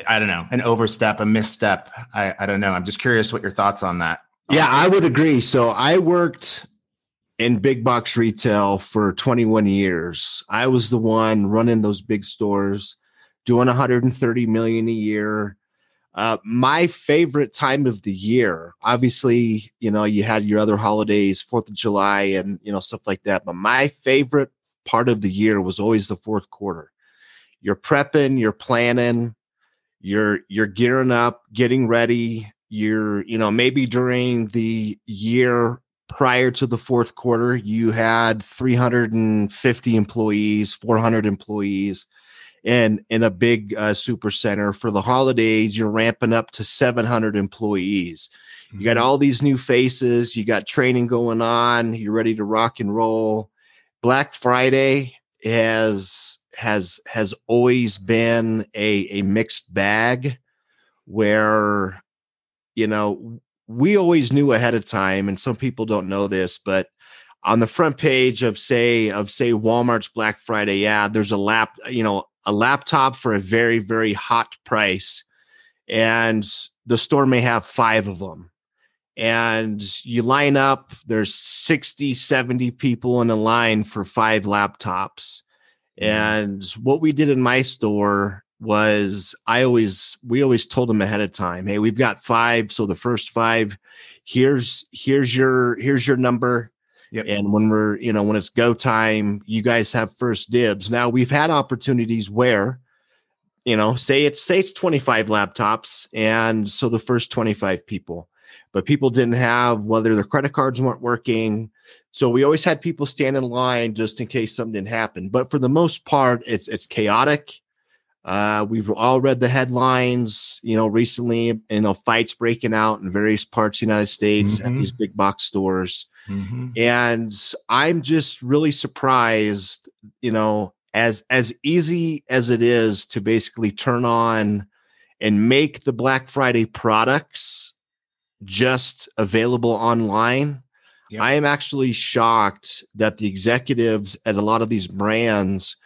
I don't know, an overstep, a misstep. I, I don't know. I'm just curious what your thoughts on that. Yeah, I would agree. So I worked in big box retail for 21 years. I was the one running those big stores, doing 130 million a year. Uh, my favorite time of the year, obviously, you know, you had your other holidays, Fourth of July, and you know stuff like that. But my favorite part of the year was always the fourth quarter. You're prepping, you're planning, you're you're gearing up getting ready. You're you know maybe during the year prior to the fourth quarter you had 350 employees 400 employees and in a big uh, super center. For the holidays you're ramping up to 700 employees. You got mm-hmm. all these new faces. You got training going on. You're ready to rock and roll. Black friday has has has always been a a mixed bag where you know we always knew ahead of time and some people don't know this but on the front page of say of say Walmart's Black Friday ad, there's a lap, you know, a laptop for a very very hot price, and the store may have five of them. And you line up, there's 60, 70 people in a line for five laptops. Mm-hmm. And what we did in my store was I always we always told them ahead of time, hey, we've got five, so the first five, here's here's your here's your number. Yep. And when we're, you know, when it's go time, you guys have first dibs. Now we've had opportunities where, you know, say it's say it's 25 laptops, and so the first 25 people, but people didn't have whether their credit cards weren't working. So we always had people stand in line just in case something didn't happen. But for the most part, it's it's chaotic uh, we've all read the headlines, you know, recently, you know, fights breaking out in various parts of the United States mm-hmm. at these big box stores. Mm-hmm. And I'm just really surprised, you know, as as easy as it is to basically turn on and make the Black Friday products just available online. Yep. I am actually shocked that the executives at a lot of these brands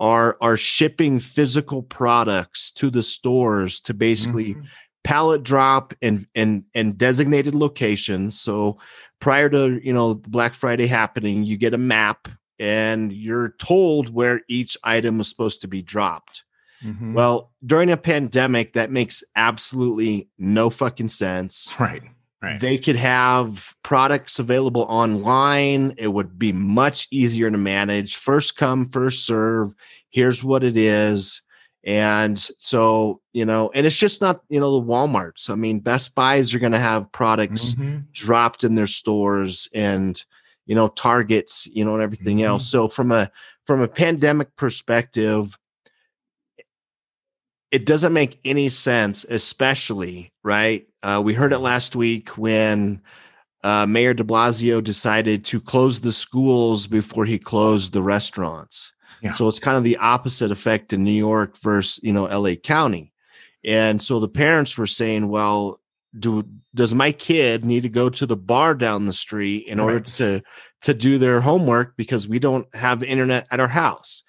are are shipping physical products to the stores to basically mm-hmm. pallet drop and and and designated locations so prior to you know black friday happening you get a map and you're told where each item is supposed to be dropped mm-hmm. well during a pandemic that makes absolutely no fucking sense right Right. They could have products available online. It would be much easier to manage. First come, first serve. Here's what it is. And so, you know, and it's just not, you know, the Walmarts. I mean, Best Buys are going to have products mm-hmm. dropped in their stores and, you know, Targets, you know, and everything mm-hmm. else. So from a from a pandemic perspective, it doesn't make any sense, especially right. Uh, we heard it last week when uh, Mayor De Blasio decided to close the schools before he closed the restaurants. Yeah. So it's kind of the opposite effect in New York versus you know L.A. County, and so the parents were saying, "Well, do does my kid need to go to the bar down the street in right. order to to do their homework because we don't have internet at our house?"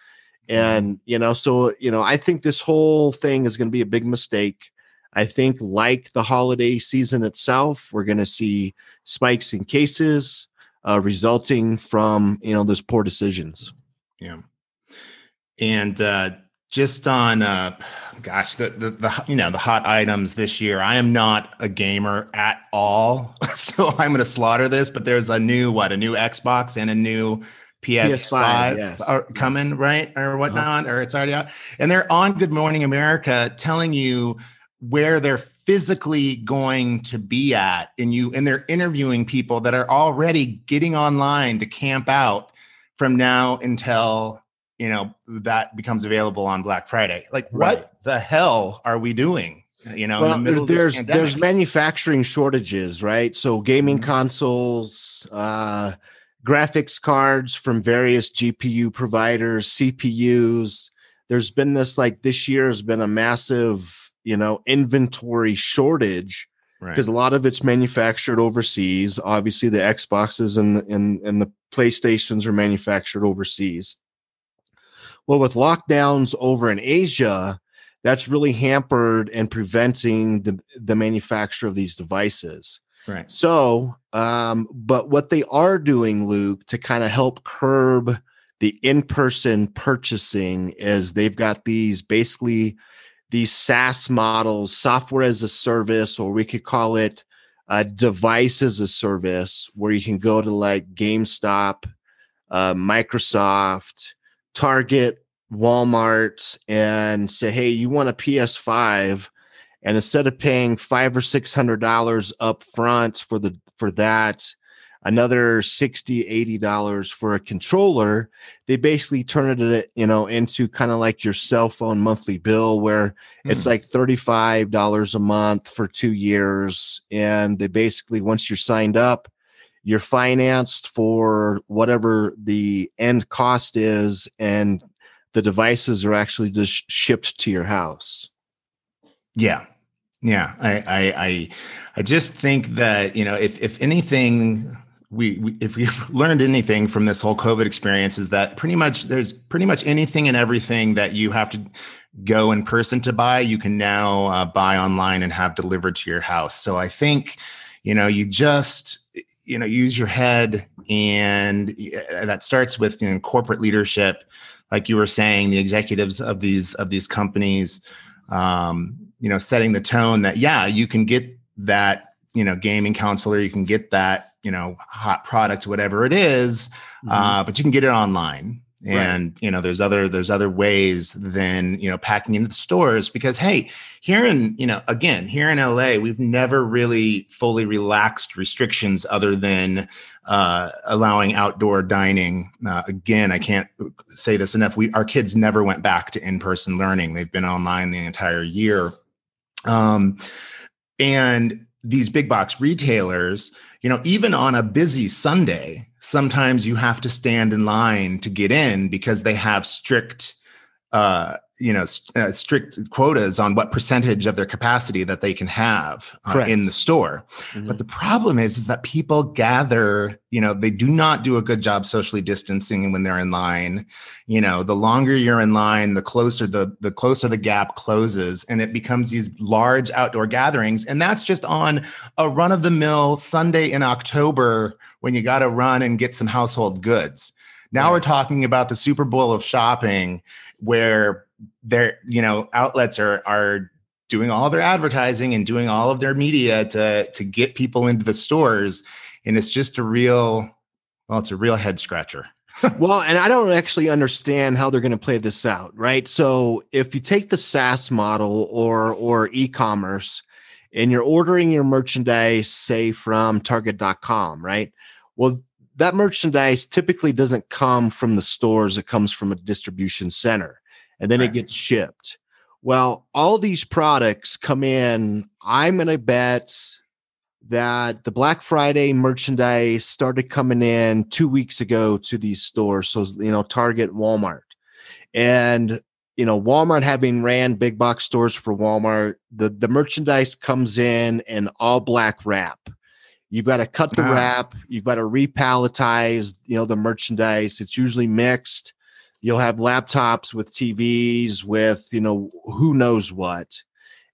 Mm-hmm. And, you know, so, you know, I think this whole thing is going to be a big mistake. I think, like the holiday season itself, we're going to see spikes in cases uh, resulting from, you know, those poor decisions. Yeah. And, uh, just on uh gosh the, the, the you know the hot items this year i am not a gamer at all so i'm going to slaughter this but there's a new what a new xbox and a new PS5, PS5 yes. are coming, yes. right? Or uh-huh. whatnot, or it's already out. And they're on Good Morning America telling you where they're physically going to be at. And you and they're interviewing people that are already getting online to camp out from now until you know that becomes available on Black Friday. Like right. what the hell are we doing? You know, well, the there's there's manufacturing shortages, right? So gaming mm-hmm. consoles, uh graphics cards from various GPU providers, CPUs. There's been this like this year has been a massive, you know, inventory shortage because right. a lot of it's manufactured overseas. Obviously, the Xboxes and the, and and the PlayStations are manufactured overseas. Well, with lockdowns over in Asia, that's really hampered and preventing the the manufacture of these devices. Right. So, um, but what they are doing, Luke, to kind of help curb the in-person purchasing is they've got these basically these SaaS models, software as a service, or we could call it a device as a service, where you can go to like GameStop, uh, Microsoft, Target, Walmart, and say, "Hey, you want a PS5?" And instead of paying five or six hundred dollars up front for the for that another 60 80 dollars for a controller they basically turn it you know into kind of like your cell phone monthly bill where mm. it's hmm. like 35 dollars a month for two years and they basically once you're signed up you're financed for whatever the end cost is and the devices are actually just shipped to your house yeah yeah, I, I, I, I just think that you know, if if anything we, we, if we've learned anything from this whole covid experience is that pretty much there's pretty much anything and everything that you have to go in person to buy you can now uh, buy online and have delivered to your house. So i think you know you just you know use your head and that starts with you know, corporate leadership. Like you were saying the executives of these of these companies um, you know setting the tone that yeah you can get that you know gaming counselor you can get that you know hot product whatever it is, mm-hmm. uh, but you can get it online. And right. you know there's other there's other ways than you know packing into the stores because hey here in you know again here in la we've never really fully relaxed restrictions other than uh, allowing outdoor dining. Uh, again i can't say this enough. We our kids never went back to in-person learning. They've been online the entire year um, and these big box retailers you know even on a busy sunday sometimes you have to stand in line to get in because they have strict uh, you know st- uh, strict quotas on what percentage of their capacity that they can have uh, in the store. Mm-hmm. but the problem is is that people gather you know they do not do a good job socially distancing when they're in line. You know the longer you're in line the closer the the closer the gap closes and it becomes these large outdoor gatherings and that's just on a run of the mill sunday in october when you got to run and get some household goods. Now we're talking about the super bowl of shopping where their you know outlets are are doing all their advertising and doing all of their media to to get people into the stores and it's just a real well it's a real head scratcher. Well and i don't actually understand how they're going to play this out right? So if you take the saas model or or e-commerce and you're ordering your merchandise say from target.com right? Well that merchandise typically doesn't come from the stores it comes from a distribution center and then right. it gets shipped. Well, all these products come in. I'm going to bet that the Black Friday merchandise started coming in two weeks ago to these stores. So, you know, Target, Walmart. And, you know, Walmart having ran big box stores for Walmart, the, the merchandise comes in in all black wrap. You've got to cut the ah. wrap, you've got to repalletize, you know, the merchandise. It's usually mixed you'll have laptops with TVs with, you know, who knows what.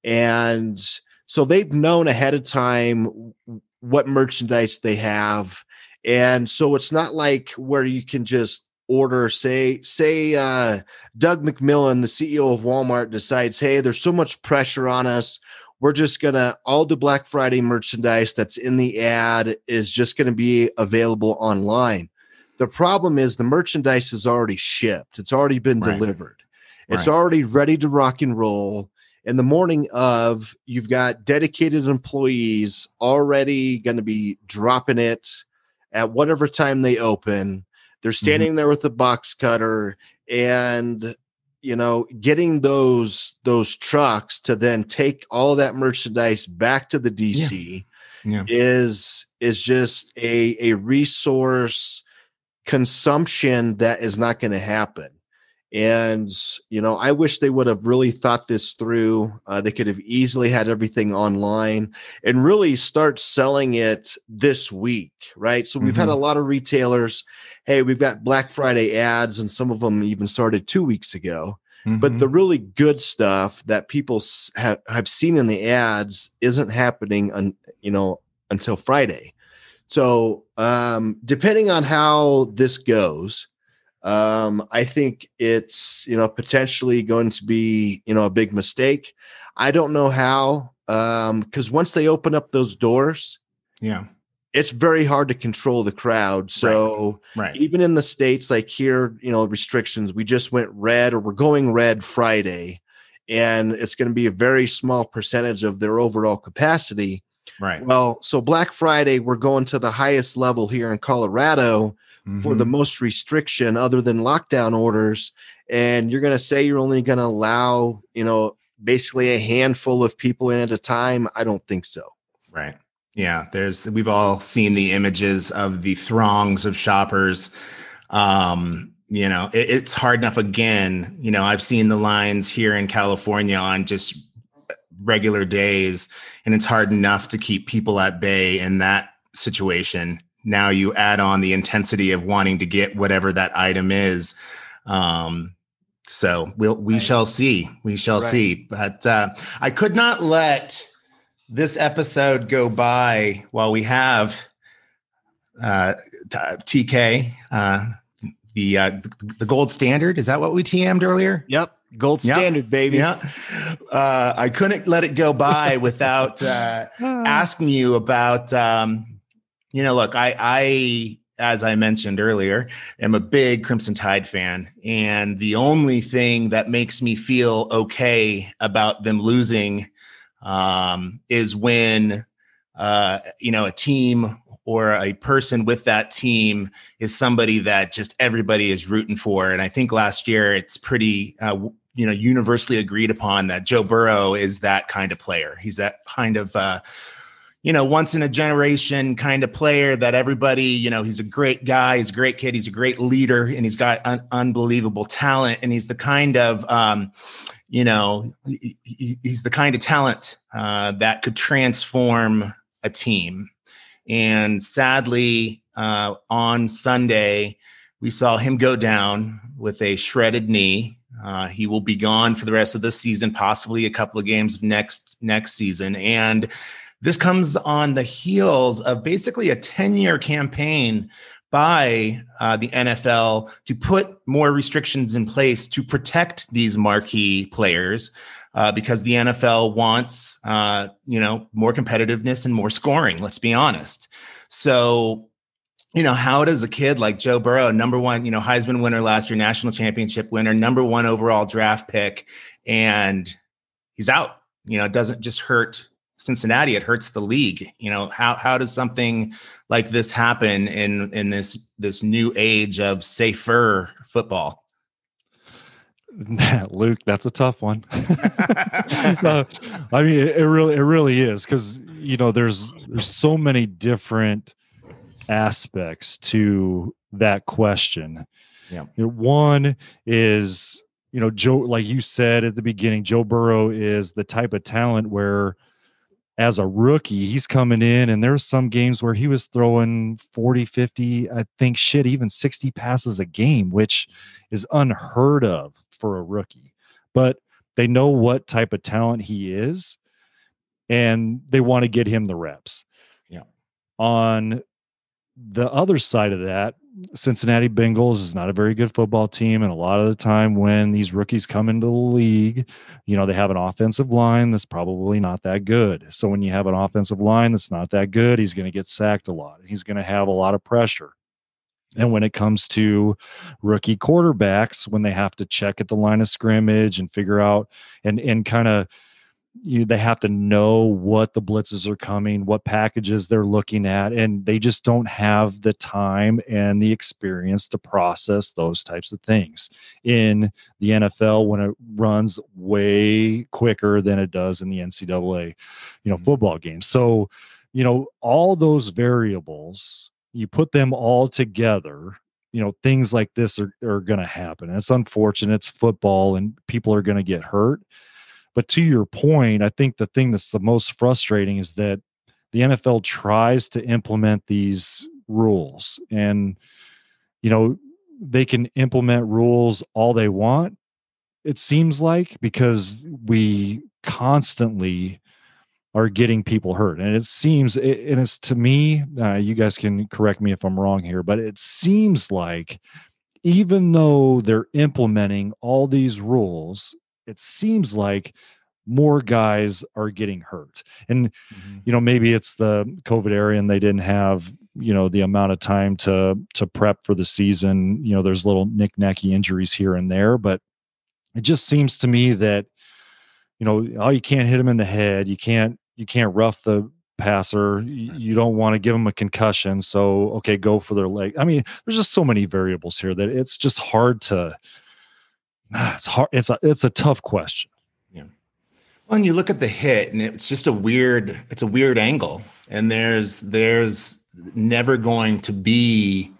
And so they've known ahead of time what merchandise they have. And so it's not like where you can just order say say uh, Doug McMillon the CEO of Walmart decides hey there's so much pressure on us we're just gonna all the Black Friday merchandise that's in the ad is just gonna be available online the problem is the merchandise is already shipped. It's already been right. delivered. It's right. already ready to rock and roll. In the morning of, you've got dedicated employees already going to be dropping it at whatever time they open. They're mm-hmm. standing mm-hmm. there with the box cutter and you know getting those those trucks to then take all that merchandise back to the DC yeah. Yeah. is is just a a resource consumption that is not going to happen. And, you know, I wish they would have really thought this through. Uh, they could have easily had everything online and really start selling it this week, right? So we've mm-hmm. had a lot of retailers. Hey, we've got Black Friday ads, and some of them even started two weeks ago. Mm-hmm. But the mm-hmm. really good stuff that people have, have seen in the ads isn't happening, on, you know, until Friday. So, um, depending on how this goes, um, I think it's you know potentially going to be you know a big mistake. I don't know how because um, once they open up those doors, yeah, it's very hard to control the crowd. So right. right. even in the states like here, you know, restrictions, we just went red or we're going red Friday, and it's going to be a very small percentage of their overall capacity. Right. Well, so Black Friday, we're going to the highest level here in Colorado mm-hmm. for the mm-hmm. most restriction other than lockdown orders. And you're going to say you're only going to allow, you know, basically a handful of people in at a time. I don't think so. Right. Yeah. There's, we've all seen the images of the throngs of shoppers. Um, you know, it, it's hard enough again. You know, I've seen the lines here in California on just regular days and it's hard enough to keep people at bay in that situation now you add on the intensity of wanting to get whatever that item is. Um, so we'll we right. shall see. We shall right. see. But uh, I could not let this episode go by while we have uh, TK, uh, the uh, the gold standard. Is that what we TM'd earlier? Yep, gold standard, yep. baby. Yeah, uh, I couldn't let it go by without uh, asking you about. Um, you know, look, I I as I mentioned earlier, am a big Crimson Tide fan. And the only thing that makes me feel okay about them losing um, is when, uh, you know, a team or a person with that team is somebody that just everybody is rooting for. And I think last year it's pretty, uh, you know, universally agreed upon that Joe Burrow is that kind of player. He's that kind of, uh, you know, once in a generation kind of player that everybody, you know, he's a great guy, he's a great kid, he's a great leader, and he's got un- unbelievable talent. And he's the kind of, um, you know, he, he's the kind of talent uh, that could transform a team. And sadly, uh, on Sunday, we saw him go down with a shredded knee. Uh, he will be gone for the rest of the season, possibly a couple of games of next next season, and this comes on the heels of basically a 10 year campaign by uh, the NFL to put more restrictions in place to protect these marquee players. Uh, because the NFL wants, uh, you know, more competitiveness and more scoring. Let's be honest. So, you know, how does a kid like Joe Burrow, number one, you know, Heisman winner last year, national championship winner, number one overall draft pick, and he's out. You know, it doesn't just hurt Cincinnati, it hurts the league. You know, how how does something like this happen in in this this new age of safer football? Luke, that's a tough one. I mean, it, it, really it really is because you know there's there's so many different aspects to that question. Yeah. You know, one is you know Joe, like you said at the beginning, Joe Burrow is the type of talent where as a rookie, he's coming in, and there's some games where he was throwing 40, 50, I think shit, even 60 passes a game, which is unheard of for a rookie. But they know what type of talent he is, and they want to get him the reps. Yeah. On the other side of that, Cincinnati Bengals is not a very good football team. And a lot of the time, when these rookies come into the league, you know, they have an offensive line that's probably not that good. So when you have an offensive line that's not that good, he's going to get sacked a lot. He's going to have a lot of pressure. And when it comes to rookie quarterbacks, when they have to check at the line of scrimmage and figure out and and kind of you they have to know what the blitzes are coming what packages they're looking at and they just don't have the time and the experience to process those types of things in the NFL when it runs way quicker than it does in the NCAA you know mm-hmm. football games so you know all those variables you put them all together you know things like this are, are going to happen it's unfortunate it's football and people are going to get hurt but to your point, I think the thing that's the most frustrating is that the NFL tries to implement these rules and you know they can implement rules all they want it seems like because we constantly are getting people hurt. And it seems and it's to me uh, you guys can correct me if i'm wrong here but it seems like even though they're implementing all these rules it seems like more guys are getting hurt. And mm-hmm. you know maybe it's the covid area and they didn't have you know the amount of time to to prep for the season. You know there's little knick-knacky injuries here and there but it just seems to me that you know oh you can't hit him in the head you can't you can't rough the passer you don't want to give them a concussion so okay go for their leg. I mean there's just so many variables here that it's just hard to it's hard it's a it's a tough question yeah well and you look at the hit and it's just a weird it's a weird angle and there's there's never going to be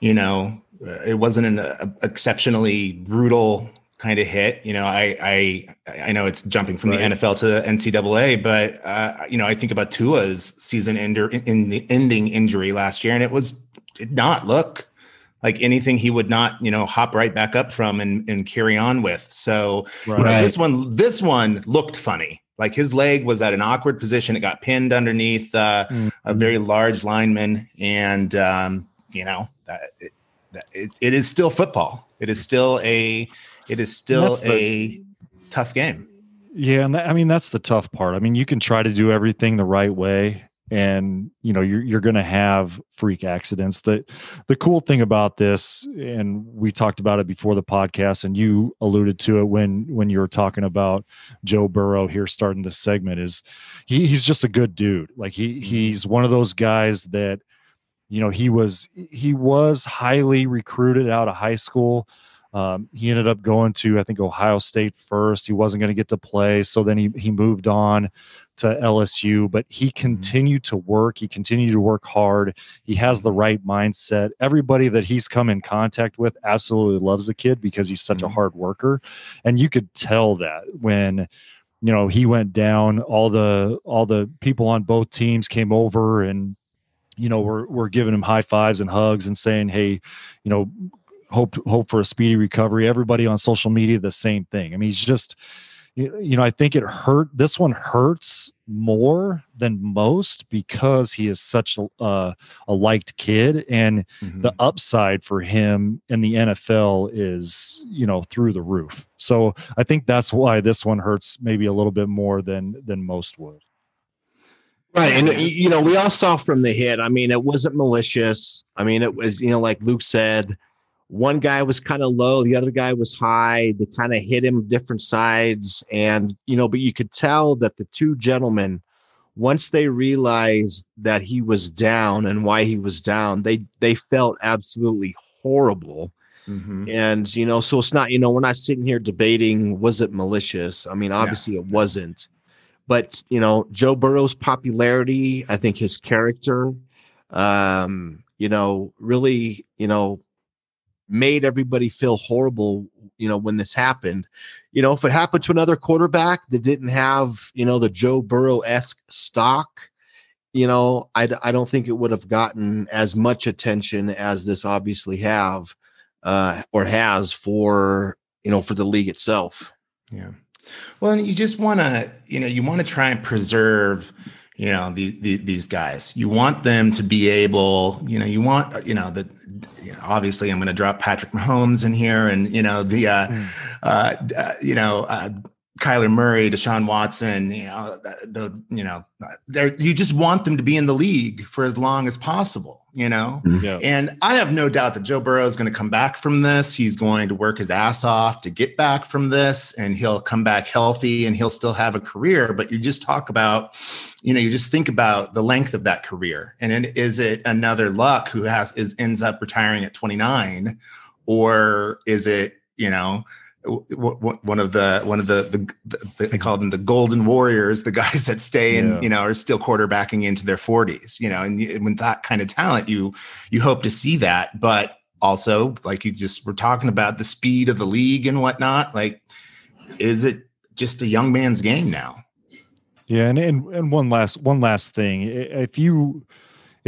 you know it wasn't an uh, exceptionally brutal kind of hit. You know, I I I know it's jumping from right. the NFL to the NCAA, but uh, you know, I think about Tua's season ender in the ending injury last year, and it was did not look like anything he would not you know hop right back up from and and carry on with. So right. you know, this one this one looked funny. Like his leg was at an awkward position. It got pinned underneath uh, mm-hmm. a very large lineman, and um, you know that it, it, it is still football. It is still a it is still the, a tough game. Yeah, and that, I mean that's the tough part. I mean, you can try to do everything the right way, and you know you're you're going to have freak accidents. The the cool thing about this, and we talked about it before the podcast, and you alluded to it when when you were talking about Joe Burrow here starting this segment, is he, he's just a good dude. Like he mm-hmm. he's one of those guys that you know he was he was highly recruited out of high school um, he ended up going to, I think, Ohio State first. He wasn't going to get to play, so then he he moved on to LSU. But he mm-hmm. continued to work. He continued to work hard. He has the right mindset. Everybody that he's come in contact with absolutely loves the kid because he's such mm-hmm. a hard worker, and you could tell that when you know he went down. All the all the people on both teams came over and you know we're we're giving him high fives and hugs and saying hey you know hope hope for a speedy recovery. Everybody on social media the same thing. I mean, he's just you know, I think it hurt. This one hurts more than most because he is such a, uh, a liked kid, and mm-hmm. the upside for him in the NFL is, you know, through the roof. So I think that's why this one hurts maybe a little bit more than than most would. Right, and you know, we all saw from the hit. I mean, it wasn't malicious. I mean, it was, you know, like Luke said, one guy was kind of low, the other guy was high. They kind of hit him different sides. And, you know, but you could tell that the two gentlemen, once they realized that he was down and why he was down, they they felt absolutely horrible. Mm-hmm. And you know, so it's not, you know, we're not sitting here debating was it malicious? I mean, obviously yeah. it wasn't. But you know, Joe Burrow's popularity, I think his character, um, you know, really, you know, made everybody feel horrible you know when this happened. You know if it happened to another quarterback that didn't have you know the joe burrow-esque stock you know i, I don't think it would have gotten as much attention as this obviously have uh or has for you know for the league itself. Yeah. Well and you just want to you know you want to try and preserve you know the, the, these guys. You want them to be able you know you want you know the obviously i'm going to drop patrick mahomes in here and you know the uh, mm. uh, uh you know uh, Kyler Murray, Deshaun Watson, you know, the, the you know, there you just want them to be in the league for as long as possible, you know. Mm-hmm. Yeah. And I have no doubt that Joe Burrow is going to come back from this. He's going to work his ass off to get back from this, and he'll come back healthy, and he'll still have a career. But you just talk about, you know, you just think about the length of that career, and is it another Luck who has is ends up retiring at 29, or is it you know? One of the one of the, the, the, they call them the golden warriors the guys that stay and yeah. you know are still quarterbacking into their 40s you know and with that kind of talent you you hope to see that. But also like you just were talking about the speed of the league and whatnot like is it just a young man's game now? Yeah and and, and one last one last thing. If you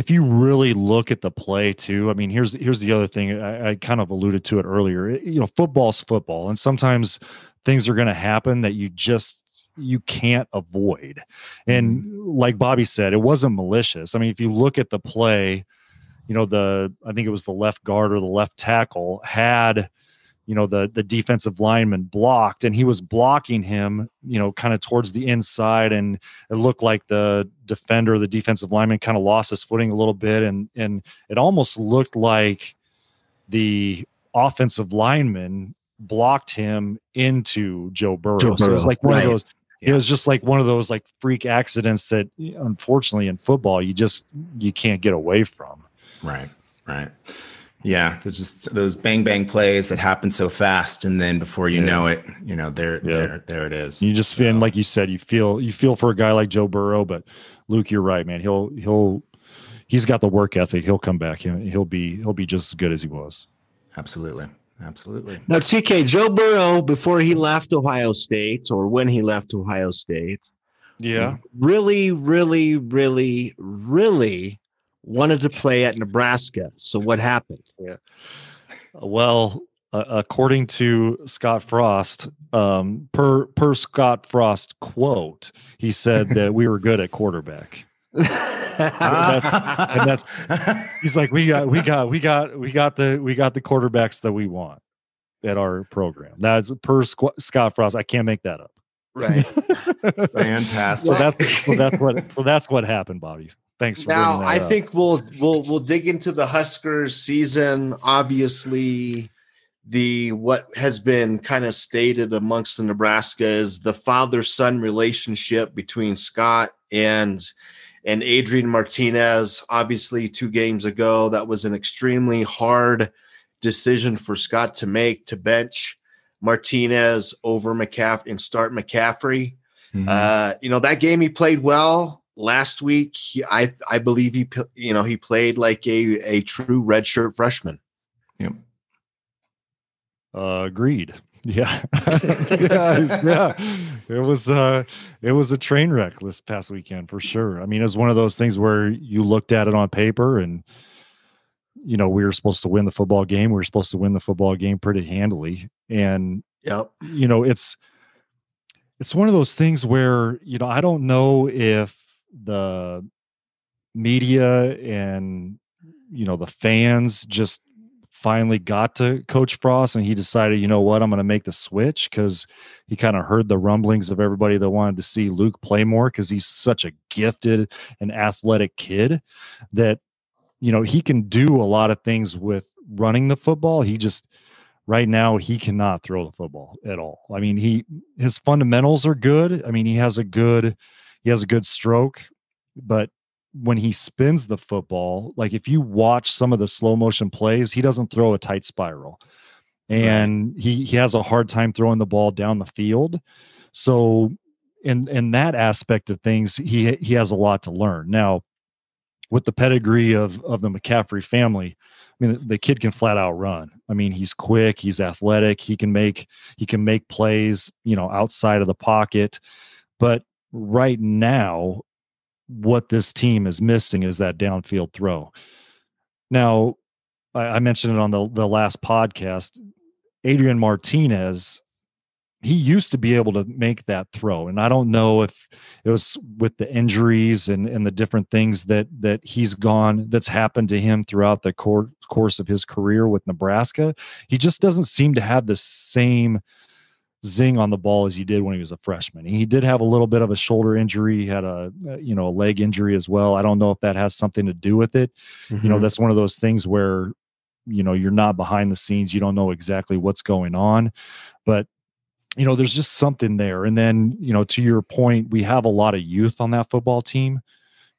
if you really look at the play too, I mean, here's here's the other thing. I, I kind of alluded to it earlier. It, you know, football's football, and sometimes things are going to happen that you just you can't avoid. And mm-hmm. like Bobby said, it wasn't malicious. I mean, if you look at the play, you know, the I think it was the left guard or the left tackle had you know the the defensive lineman blocked and he was blocking him you know kind of towards the inside and it looked like the defender the defensive lineman kind of lost his footing a little bit and and it almost looked like the offensive lineman blocked him into Joe Burrow. Joe Burrow. So it was like one right. of those yeah. it was just like one of those like freak accidents that unfortunately in football you just you can't get away from. Right. Right. Yeah, there's just those bang bang plays that happen so fast, and then before you yeah. know it, you know there yeah. there there it is. You just feel, like you said, you feel you feel for a guy like Joe Burrow, but Luke, you're right, man. He'll he'll he's got the work ethic. He'll come back. He'll, he'll be he'll be just as good as he was. Absolutely, Absolutely. Now, TK, Joe Burrow, before he left Ohio State or when he left Ohio State, Yeah. really, really, really, really wanted to play at Nebraska. So what happened? Yeah. Well, uh, according to Scott Frost, um, per per Scott Frost quote, he said that we were good at quarterback. and that's he's like we got we got we got we got the we got the quarterbacks that we want at our program. That's per Squ- Scott Frost. I can't make that up. Right. Fantastic. So that's so that's what so that's what happened, Bobby. Thanks for now I up. think we'll we'll we'll dig into the Huskers season. Obviously, the what has been kind of stated amongst the Nebraska is the father son relationship between Scott and and Adrian Martinez. Obviously, two games ago, that was an extremely hard decision for Scott to make to bench Martinez over McCaffrey and start McCaffrey. Mhm. Uh, you know that game he played well last week. He, I I believe he you know he played like a a true redshirt freshman. Yep. Uh, agreed. Yeah. yeah, yeah. It was uh it was a train wreck this past weekend for sure. I mean, it was one of those things where you looked at it on paper and you know, we were supposed to win the football game. We were supposed to win the football game pretty handily. And Yep. you know, it's it's one of those things where, you know, I don't know if the media and you know the fans just finally got to coach frost and he decided you know what? I'm going to make the switch because he kind of heard the rumblings of everybody that wanted to see luke play more because he's such a gifted and athletic kid that you know he can do a lot of things with running the football. He just right now he cannot throw the football at all. I mean he his fundamentals are good. I mean he has a good he has a good stroke but when he spins the football, like if you watch some of the slow motion plays, he doesn't throw a tight spiral. And he he has a hard time throwing the ball down the field. So in in that aspect of things, he he has a lot to learn. Now, with the pedigree of of the McCaffrey family, I mean the kid can flat out run. I mean, he's quick, he's athletic, he can make he can make plays, you know, outside of the pocket. But right now, what this team is missing is that downfield throw. Now, I, I mentioned it on the the last podcast. Adrian Martinez, he used to be able to make that throw, and I don't know if it was with the injuries and and the different things that that he's gone that's happened to him throughout the cour- course of his career with Nebraska. He just doesn't seem to have the same zing on the ball as he did when he was a freshman. He did have a little bit of a shoulder injury, he had a uh, you know a leg injury as well. I don't know if that has something to do with it. You know, that's one of those things where you know you're not behind the scenes, you don't know exactly what's going on, but you know there's just something there. And then, you know, to your point, we have a lot of youth on that football team.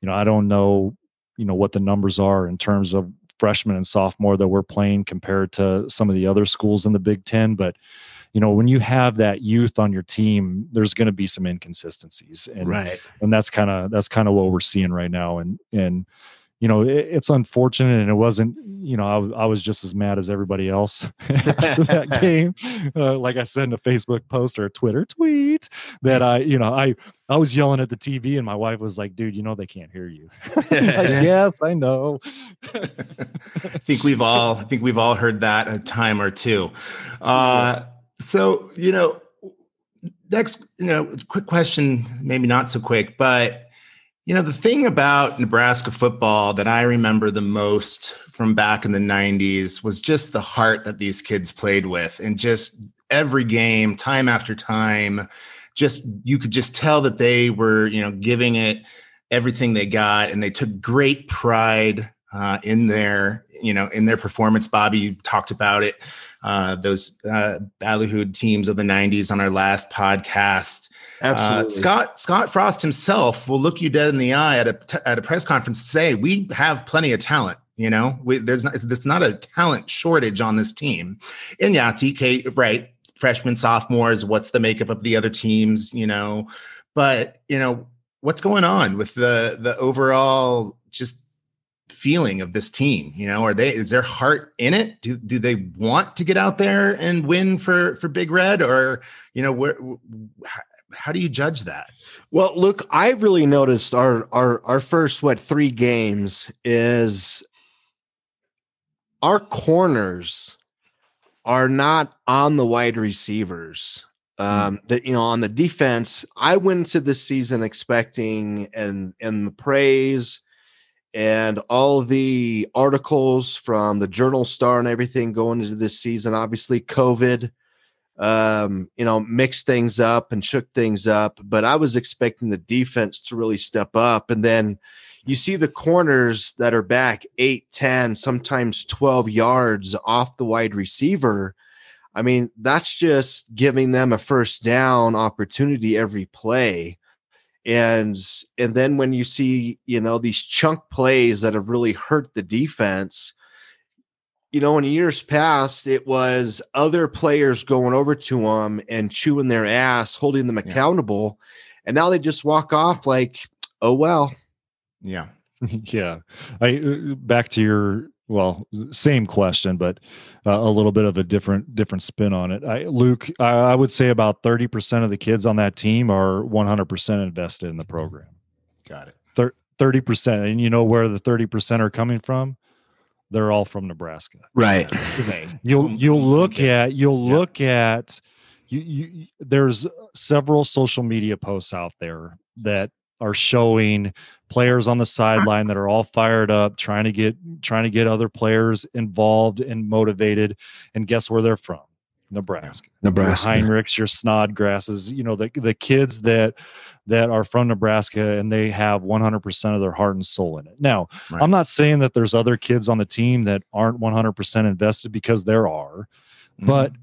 You know, I don't know, you know, what the numbers are in terms of freshman and sophomore that we're playing compared to some of the other schools in the Big 10, but you know when you have that youth on your team there's going to be some inconsistencies and right. and that's kind of that's kind of what we're seeing right now and and you know it, it's unfortunate and it wasn't you know I, I was just as mad as everybody else after that game. Uh, like i said in a facebook post or a twitter tweet that i you know i i was yelling at the tv and my wife was like dude you know they can't hear you. Like, yes i know. I think we've all I think we've all heard that a time or two. Uh, so you know, next you know, quick question, maybe not so quick, but you know, the thing about Nebraska football that I remember the most from back in the '90s was just the heart that these kids played with, and just every game, time after time, just you could just tell that they were you know giving it everything they got, and they took great pride uh, in their you know in their performance. Bobby you talked about it, uh, those uh, Ballyhood teams of the '90s on our last podcast. Absolutely. Uh, Scott Scott Frost himself will look you dead in the eye at a t- at a press conference and say, "We have plenty of talent." You know, we, there's not there's not a talent shortage on this team. And yeah, TK right, freshmen, sophomores. What's the makeup of the other teams? You know, but you know what's going on with the the overall just feeling of this team? You know, are they is their heart in it? Do do they want to get out there and win for for Big Red, or you know, where? How do you judge that? Well, look, i've really noticed our our our first what three games is our corners are not on the wide receivers. Hmm. Um, that you know, on the defense, I went into this season expecting and and the praise and all the articles from the Journal Star and everything going into this season. Obviously, COVID, um, you know, mixed things up and shook things up. But I was expecting the defense to really step up, and then you see the corners that are back 8, 10, sometimes 12 yards off the wide receiver. I mean, that's just giving them a first down opportunity every play. And and then when you see, you know, these chunk plays that have really hurt the defense, you know, in years past, it was other players going over to them and chewing their ass, holding them accountable. Yeah. And now they just walk off like, oh, well, yeah. yeah. I uh, back to your well, same question, but uh, a little bit of a different different spin on it. I, Luke, I, I would say about thirty percent of the kids on that team are one hundred percent invested in the program. Got it. Thirty percent, and you know where the thirty percent are coming from? They're all from Nebraska. Right. you'll you'll look at you'll yeah. look at you, you. There's several social media posts out there that are showing players on the sideline that are all fired up trying to get trying to get other players involved and motivated. And guess where they're from? Nebraska. Nebraska. Your heinrichs your snodgrasses you know the, the kids that that are from nebraska and they have 100% of their heart and soul in it. Now right. i'm not saying that there's other kids on the team that aren't 100% invested because there are mm-hmm. but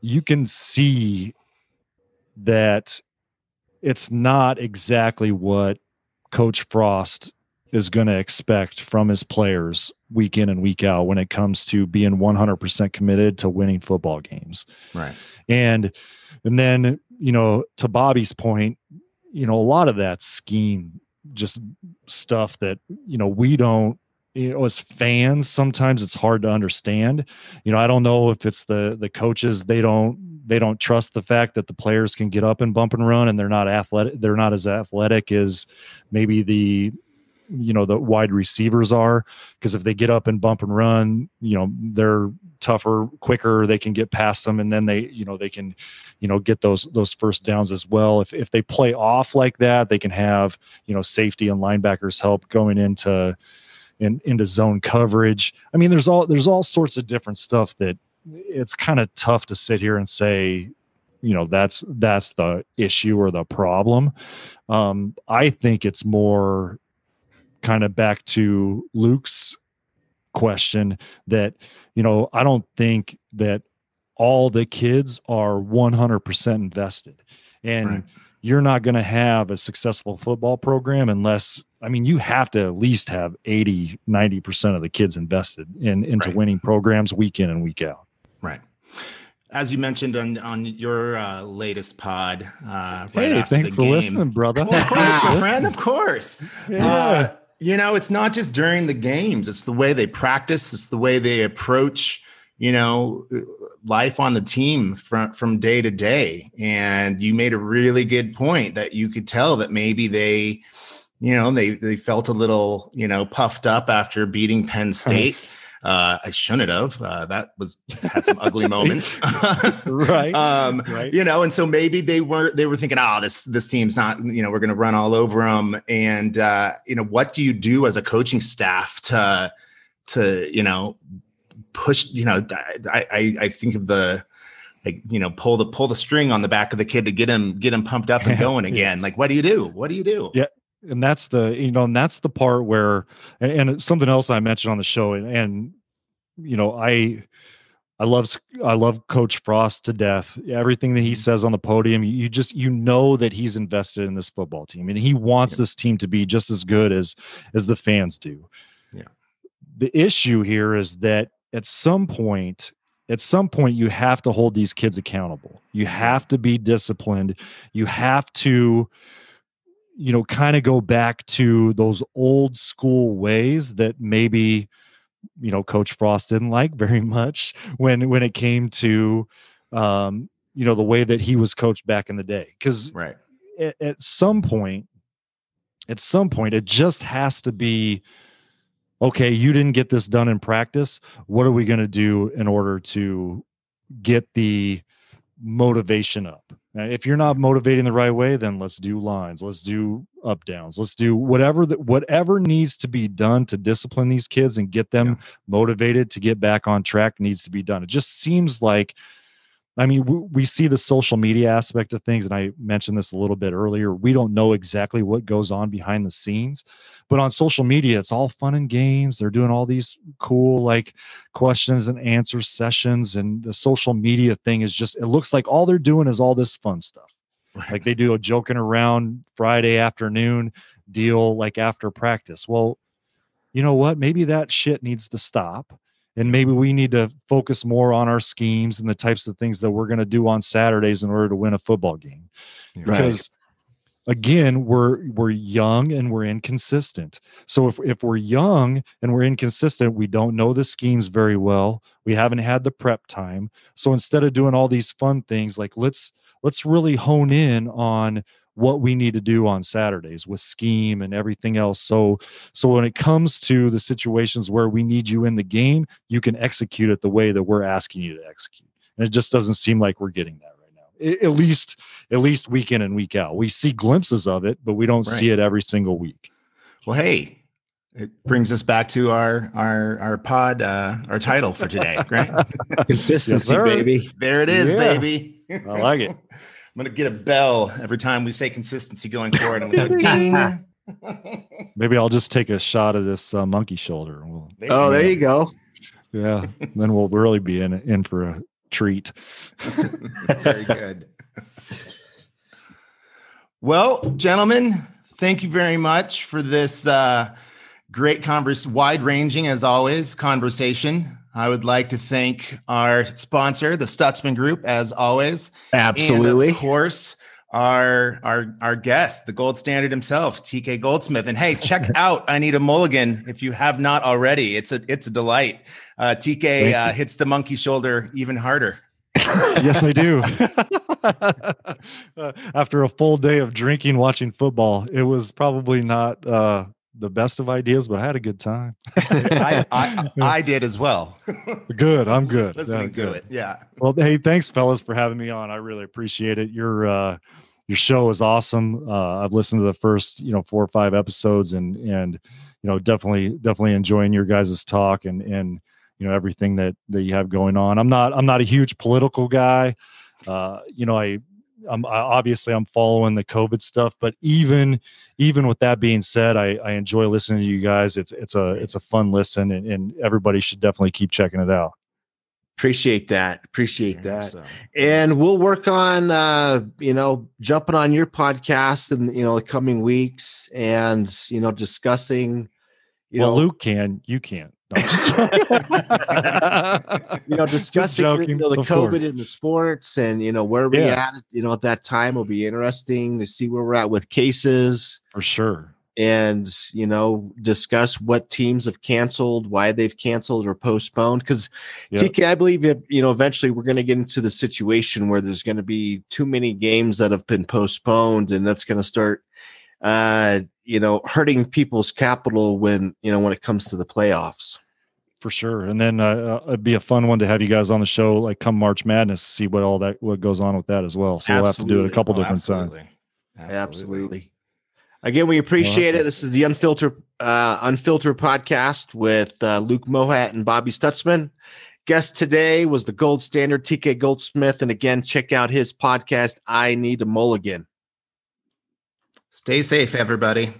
you can see that it's not exactly what Coach Frost is going to expect from his players week in and week out when it comes to being 100% committed to winning football games. Right. And and then, you know, to Bobby's point, you know, a lot of that scheme just stuff that, you know, we don't you know as fans sometimes it's hard to understand you know i don't know if it's the the coaches they don't they don't trust the fact that the players can get up and bump and run and they're not athletic they're not as athletic as maybe the you know the wide receivers are because if they get up and bump and run you know they're tougher quicker they can get past them and then they you know they can you know get those those first downs as well if if they play off like that they can have you know safety and linebackers help going into in, into zone coverage. I mean, there's all there's all sorts of different stuff that it's kind of tough to sit here and say, you know, that's that's the issue or the problem. Um, I think it's more kind of back to Luke's question that you know I don't think that all the kids are 100% invested and right you're not going to have a successful football program unless I mean you have to at least have 80 90% of the kids invested in into right. winning programs week in and week out. Right. As you mentioned on on your uh, latest pod, uh, right hey, thanks for game. listening, brother. Of course, friend, of course. Yeah. Uh, you know, it's not just during the games; it's the way they practice, it's the way they approach you know life on the team from from day to day and you made a really good point that you could tell that maybe they you know they they felt a little you know puffed up after beating penn state uh, I shouldn't have. Uh, that was had some ugly moments, right? Um, right. You know, and so maybe they were they were thinking, oh, this this team's not. You know, we're going to run all over them. And uh, you know, what do you do as a coaching staff to to you know push you know I, I i think of the like you know pull the pull the string on the back of the kid to get him get him pumped up and going again like what do you do what do you do yeah and that's the you know and that's the part where and, and something else i mentioned on the show and, and you know i I love I love Coach Frost to death. Everything that he mm-hmm. says on the podium, you just you know that he's invested in this football team, and he wants this team to be just as good as as the fans do. Yeah. The issue here is that at some point at some point you have to hold these kids accountable you have to be disciplined you have to you know, kind of go back to those old school ways that maybe, you know, Coach Frost didn't like very much when when it came to, um, you know, the way that he was coached back in the day. Because right. at, at some point, at some point, it just has to be okay, you didn't get this done in practice. What are we going to do in order to get the motivation up? Now, if you're not motivating the right way, then let's do lines, let's do up downs, let's do whatever that whatever needs to be done to discipline these kids and get them yeah. motivated to get back on track needs to be done. It just seems like I mean, we, we see the social media aspect of things, and I mentioned this a little bit earlier. We don't know exactly what goes on behind the scenes, but on social media, it's all fun and games. They're doing all these cool, like, questions and answer sessions, and the social media thing is just, it looks like all they're doing is all this fun stuff. Right. Like they do a joking around Friday afternoon deal, like after practice. Well, you know what? Maybe that shit needs to stop and maybe we need to focus more on our schemes and the types of things that we're going to do on Saturdays in order to win a football game. Right. Because again, we're we're young and we're inconsistent. So if if we're young and we're inconsistent, we don't know the schemes very well. We haven't had the prep time. So instead of doing all these fun things like let's let's really hone in on what we need to do on Saturdays with scheme and everything else. So so when it comes to the situations where we need you in the game, you can execute it the way that we're asking you to execute. And it just doesn't seem like we're getting that right now. At least at least week in and week out. We see glimpses of it, but we don't right. see it every single week. Well, hey, it brings us back to our our our pod uh our title for today, right? Consistency, yes, baby. There it is, yeah. baby. I like it. I'm gonna get a bell every time we say consistency going forward. Maybe I'll just take a shot of this uh, monkey shoulder. We'll, there oh, there you go. Yeah, then we'll really be in in for a treat. very good. Well, gentlemen, thank you very much for this uh, great converse, wide ranging as always conversation. I would like to thank our sponsor, the Stutzman Group, as always. Absolutely. And of course, our our our guest, the gold standard himself, TK Goldsmith. And hey, check out I Need a Mulligan if you have not already. It's a it's a delight. Uh, TK uh, hits the monkey shoulder even harder. yes, I do. uh, after a full day of drinking, watching football, it was probably not uh, the best of ideas, but I had a good time. I, I, I, did as well. good. I'm good. Listening yeah, to good. it. Yeah. Well, hey, thanks fellas for having me on. I really appreciate it. Your, uh, your show is awesome. Uh, I've listened to the first, you know, four or five episodes and, and, you know, definitely, definitely enjoying your guys' talk and, and, you know, everything that, that you have going on. I'm not, I'm not a huge political guy. Uh, you know, I, I'm I, obviously I'm following the COVID stuff, but even even with that being said, I, I enjoy listening to you guys. It's it's a it's a fun listen, and, and everybody should definitely keep checking it out. Appreciate that. Appreciate that. So. And we'll work on uh, you know, jumping on your podcast in you know the coming weeks and you know, discussing you well, know Luke can, you can't. You know, discussing you know, the COVID in the sports and you know where we yeah. at, you know, at that time will be interesting to see where we're at with cases for sure. And you know, discuss what teams have canceled, why they've canceled or postponed. Because yep. TK, I believe it, you know, eventually we're going to get into the situation where there's going to be too many games that have been postponed, and that's going to start uh, you know, hurting people's capital when you know when it comes to the playoffs. For sure, and then uh, uh, it'd be a fun one to have you guys on the show, like come March Madness, see what all that what goes on with that as well. So absolutely. we'll have to do it a couple oh, different absolutely. times. Absolutely. absolutely. Again, we appreciate it. This is the unfiltered uh, unfiltered podcast with uh, Luke Mohat and Bobby Stutzman. Guest today was the gold standard TK Goldsmith, and again, check out his podcast. I need a mulligan. Stay safe, everybody.